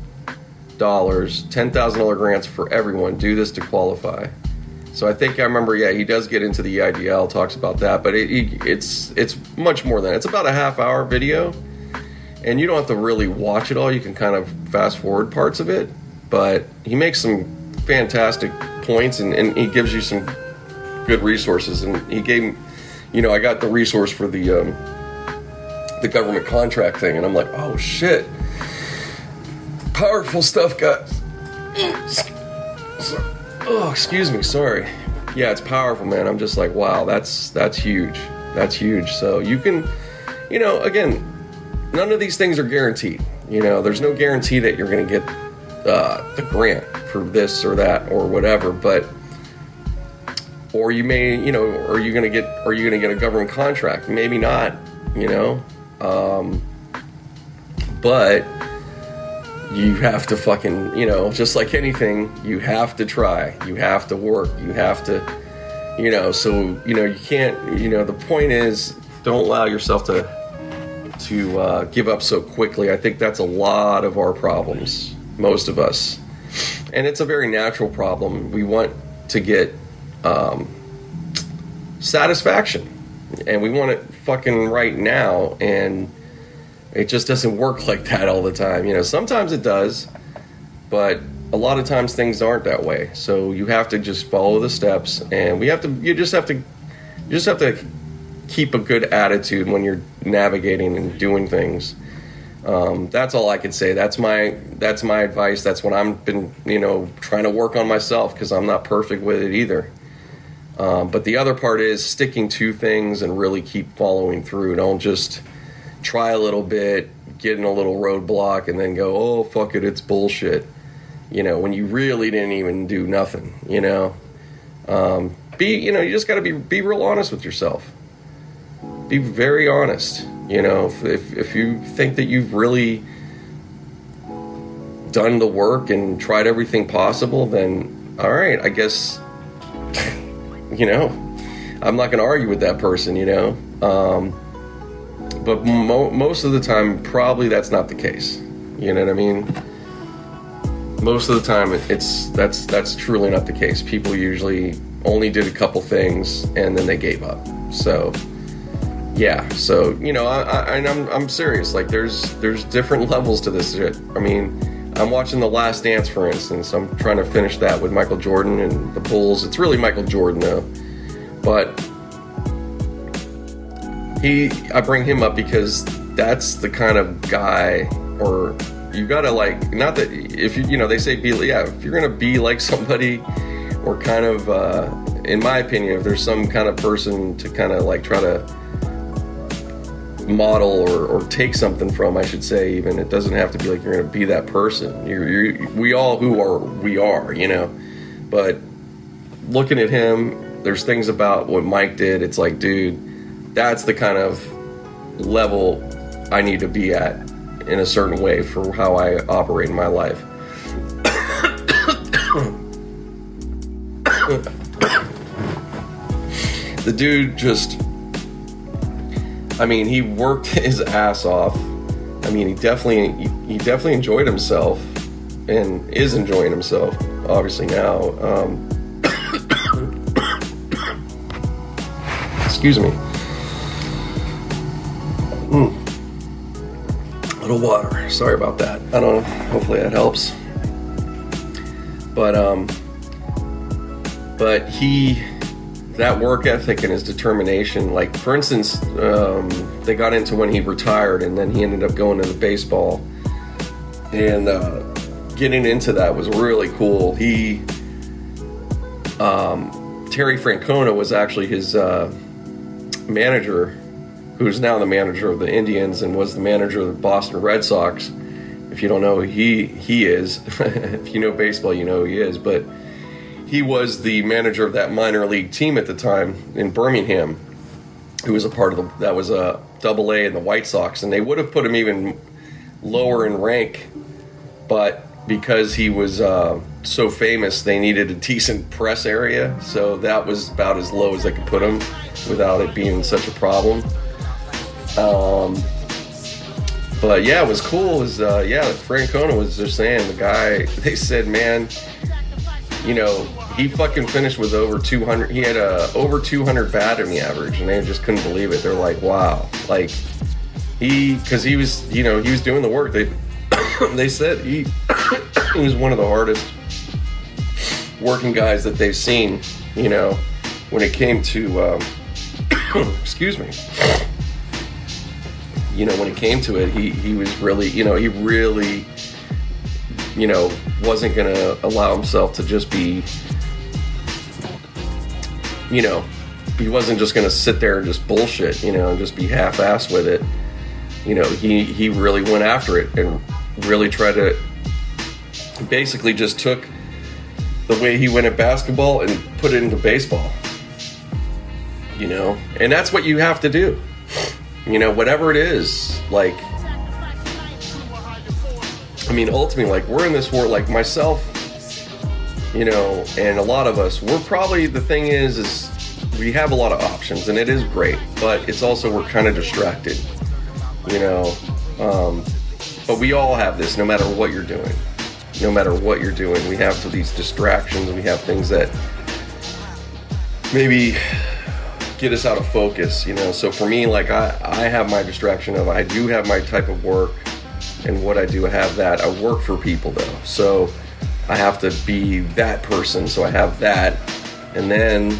$10,000 grants for everyone. Do this to qualify. So I think I remember, yeah, he does get into the EIDL, talks about that, but it, it's it's much more than that. It's about a half hour video, and you don't have to really watch it all. You can kind of fast forward parts of it, but he makes some fantastic points, and, and he gives you some good resources. And he gave, you know, I got the resource for the um, the government contract thing, and I'm like, oh shit, powerful stuff, guys. Oh, excuse me. Sorry. Yeah, it's powerful, man. I'm just like, wow, that's that's huge. That's huge. So you can, you know, again, none of these things are guaranteed. You know, there's no guarantee that you're going to get uh, the grant for this or that or whatever, but or you may, you know, are you going to get are you going to get a government contract? Maybe not. You know, um, but you have to fucking, you know, just like anything, you have to try. You have to work. You have to, you know, so, you know, you can't, you know, the point is don't allow yourself to to uh, give up so quickly. I think that's a lot of our problems, most of us. And it's a very natural problem. We want to get um, satisfaction and we want it fucking right now. And it just doesn't work (laughs) like that all the time. You know, sometimes it does, but a lot of times things aren't that way. So you have to just follow the steps, and we have to. You just have to. You just have to keep a good attitude when you're navigating and doing things. Um, that's all I could say. That's my that's my advice. That's what I'm been you know trying to work on myself because I'm not perfect with it either. Um, but the other part is sticking to things and really keep following through. Don't just try a little bit, get in a little roadblock, and then go, oh, fuck it, it's bullshit. You know, when you really didn't even do nothing, you know? Um, be, you know, you just got to be, be real honest with yourself. Be very honest. You know, if, if, if you think that you've really done the work and tried everything possible, then all right, I guess, (laughs) you know, I'm not going to argue with that person, you know? Um, but mo- most of the time, probably that's not the case. You know what I mean? Most of the time, it's that's that's truly not the case. People usually only did a couple things and then they gave up. So, yeah. So you know, I, I, and I'm I'm serious. Like, there's there's different levels to this shit. I mean, I'm watching The Last Dance, for instance. I'm trying to finish that with Michael Jordan and the Bulls. It's really Michael Jordan though, but he I bring him up because that's the kind of guy or you gotta like not that if you you know they say be yeah if you're gonna be like (laughs) somebody or kind of uh, in my opinion if there's some kind of person to kind of like try to model or, or take something from I should say even it doesn't have to be like you're gonna be that person you're, you're we all who are we are you know but looking at him there's things about what Mike did it's like dude that's the kind of level I need to be at in a certain way for how I operate in my life. (coughs) (coughs) the dude just I mean, he worked (laughs) his ass off. I mean, he definitely he definitely enjoyed himself and is enjoying himself obviously now. Um, (coughs) excuse me. Mm. A little water. Sorry about that. I don't know. Hopefully that helps. But um but he that work ethic and his determination like for instance um, they got into when he retired and then he ended up going into baseball and uh, getting into that was really cool he um, terry francona was actually his uh, manager who's now the manager of the Indians and was the manager of the Boston Red Sox. If you don't know, he he is. (laughs) if you know baseball, you know who he is. But he was the manager of that minor league team at the time in Birmingham, who was a part of the that was a Double A in the White Sox, and they would have put him even lower in rank, but because he was uh, so famous, they needed a decent press area, so that was about as low as they could put him without it being such a problem. Um, but yeah, it was cool. Was uh, yeah, Francona was just saying the guy. (laughs) They said, man, you know, he fucking finished with over 200. He had a over 200 batting average, and they just couldn't believe it. They're like, wow, like he, because he was, you know, he was doing the work. They (coughs) they said he (coughs) he was one of the hardest working guys that they've seen. You know, when it came to, um, (coughs) excuse me you know, when it came to it, he, he was really, you know, he really, you know, wasn't to allow himself to just be, you know, he wasn't just going to sit there and just bullshit, you know, and just be half-assed with it. You know, he, he really went after it and really tried to, basically just took the way he went at basketball and put it into baseball. You know, and that's what you have to do you know, whatever it is, like I mean, ultimately, like we're in this war. like myself, you know, and a lot of us, we're probably the thing is, is we have a lot of options, and it is great, but it's also we're kind of distracted, you know. Um, but we all have this, no matter what you're doing. No matter what you're doing, we have these distractions. We have things that maybe get us out of focus, you know. So for me, like I, I have my distraction of I do have my type of work and what I do have that. I work for people though. So I have to be that person. So I have that. And then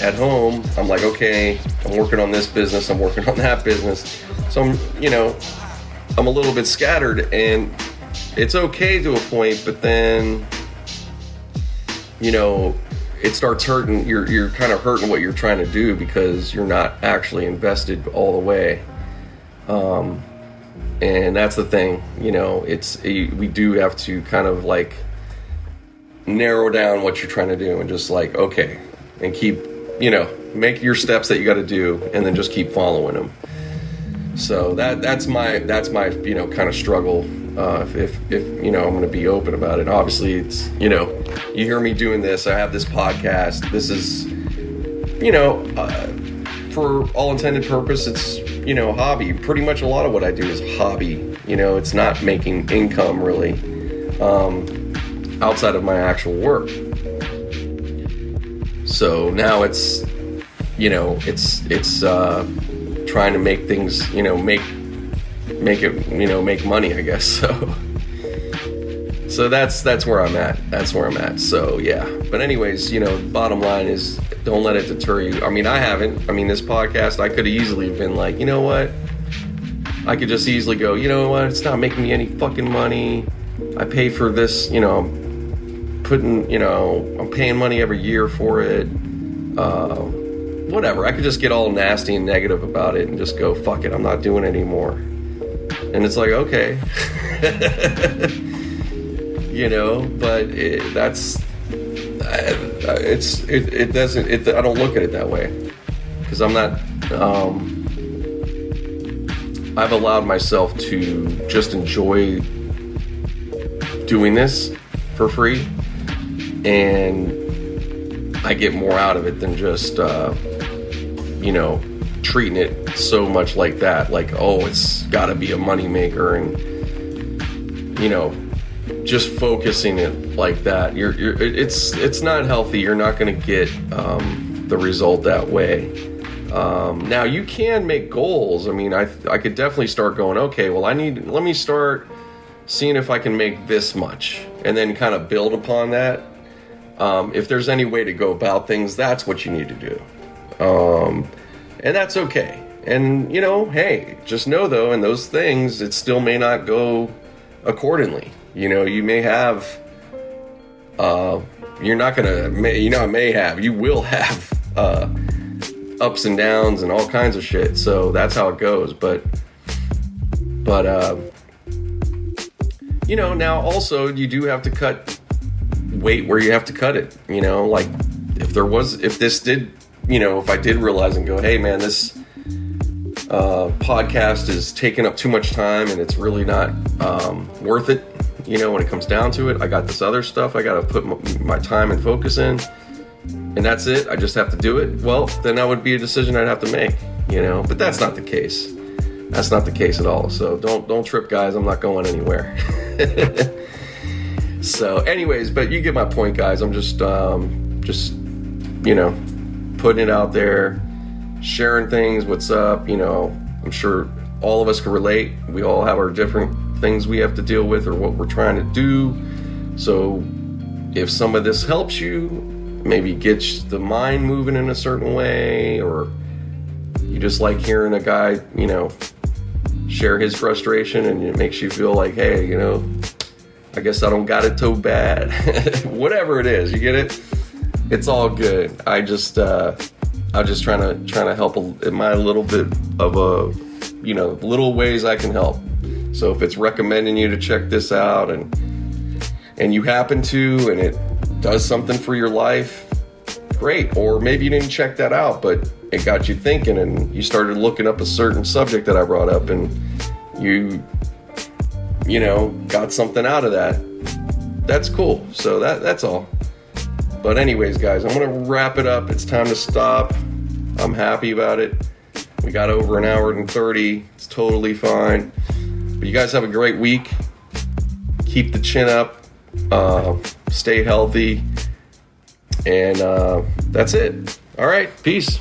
at home, I'm like, okay, I'm working on this business, I'm working (laughs) on that business. So I'm, you know, I'm a little bit scattered and it's okay to a point, but then, you know, it starts hurting. You're you're kind of hurting what you're trying to do because you're not actually invested all the way. Um, and that's the thing, you know. It's we do have to kind of like narrow down what you're trying to do and just like okay, and keep you know make your steps that you got to do, and then just keep following them. So that that's my that's my you know kind of struggle uh, if, if, if you know I'm going to be open about it. Obviously, it's you know you hear me doing this. I have this podcast. This is you know uh, for all intended purpose, it's you know hobby. Pretty much a lot of what I do is hobby. You know, it's not making income really um, outside of my actual work. So now it's you know it's it's uh, trying to make things you know make make it you know make money i guess. (laughs) So so that's that's where i'm at. That's where i'm at. So yeah. But anyways you know bottom line is don't let it deter you. I mean i haven't. I mean this podcast i could easily have been like you know what? I could just easily go you know what? It's not making me any fucking money. I pay for this you know Putting you know i'm paying money every year for it. Uh, whatever. I could just get all nasty and negative about it and just go fuck it i'm not doing it anymore. And it's like okay. (laughs) You know but it, that's it's it, it doesn't it, i don't look at it that way. Because i'm not um, i've allowed myself to just enjoy doing this for free and i get more out of it than just uh, you know treating it so much like that. Like oh it's got to be a moneymaker and you know just focusing it like that. You're, you're it's it's not healthy. You're not going to get um, the result that way. Um, now you can make goals. I mean I, I could definitely start going okay well i need let me start seeing if i can make this much and then kind of build upon that um, if there's any way to go about things that's what you need to do um, and that's okay. And you know, hey, just know though, in those things, it still may not go accordingly. You know, you may have, uh, you're not gonna, may, you know, I may have, you will have uh, ups and downs and all kinds of shit. So that's how it goes. But, but, uh, you know, now also you do have to cut weight where you have to cut it. You know, like if there was, if this did you know, if I did realize and go, hey man, this uh, podcast is taking up too much time and it's really not um, worth it, you know, when it comes down to it, I got this other stuff I got to put my time and focus in, and that's it. I just have to do it. Well, then that would be a decision I'd have to make, you know. But that's not the case. That's not the case at all. So don't don't trip, guys. I'm not going anywhere. (laughs) so, anyways, but you get my point, guys. I'm just um, just you know putting it out there, sharing things, what's up, you know, I'm sure all of us can relate. We all have our different things we have to deal with or what we're trying to do. So if some of this helps you, maybe gets the mind moving in a certain way, or you just like hearing a guy, you know, share his frustration and it makes you feel like, hey, you know, I guess I don't got it too bad. (laughs) Whatever it is, you get it? it's all good. I just uh, I'm just trying to trying to help in my little bit of a you know little ways I can help. So if it's recommending you to check this out and and you happen to and it does something for your life, great. Or maybe you didn't check that out, but it got you thinking and you started looking up a certain subject that I brought up and you you know, got something out of that. That's cool. So that that's all. But anyways, guys, I'm gonna wrap it up. It's time to stop. I'm happy about it. We got over an hour and 30. It's totally fine. But you guys have a great week. Keep the chin up. Uh, stay healthy. And uh, that's it. All right. Peace.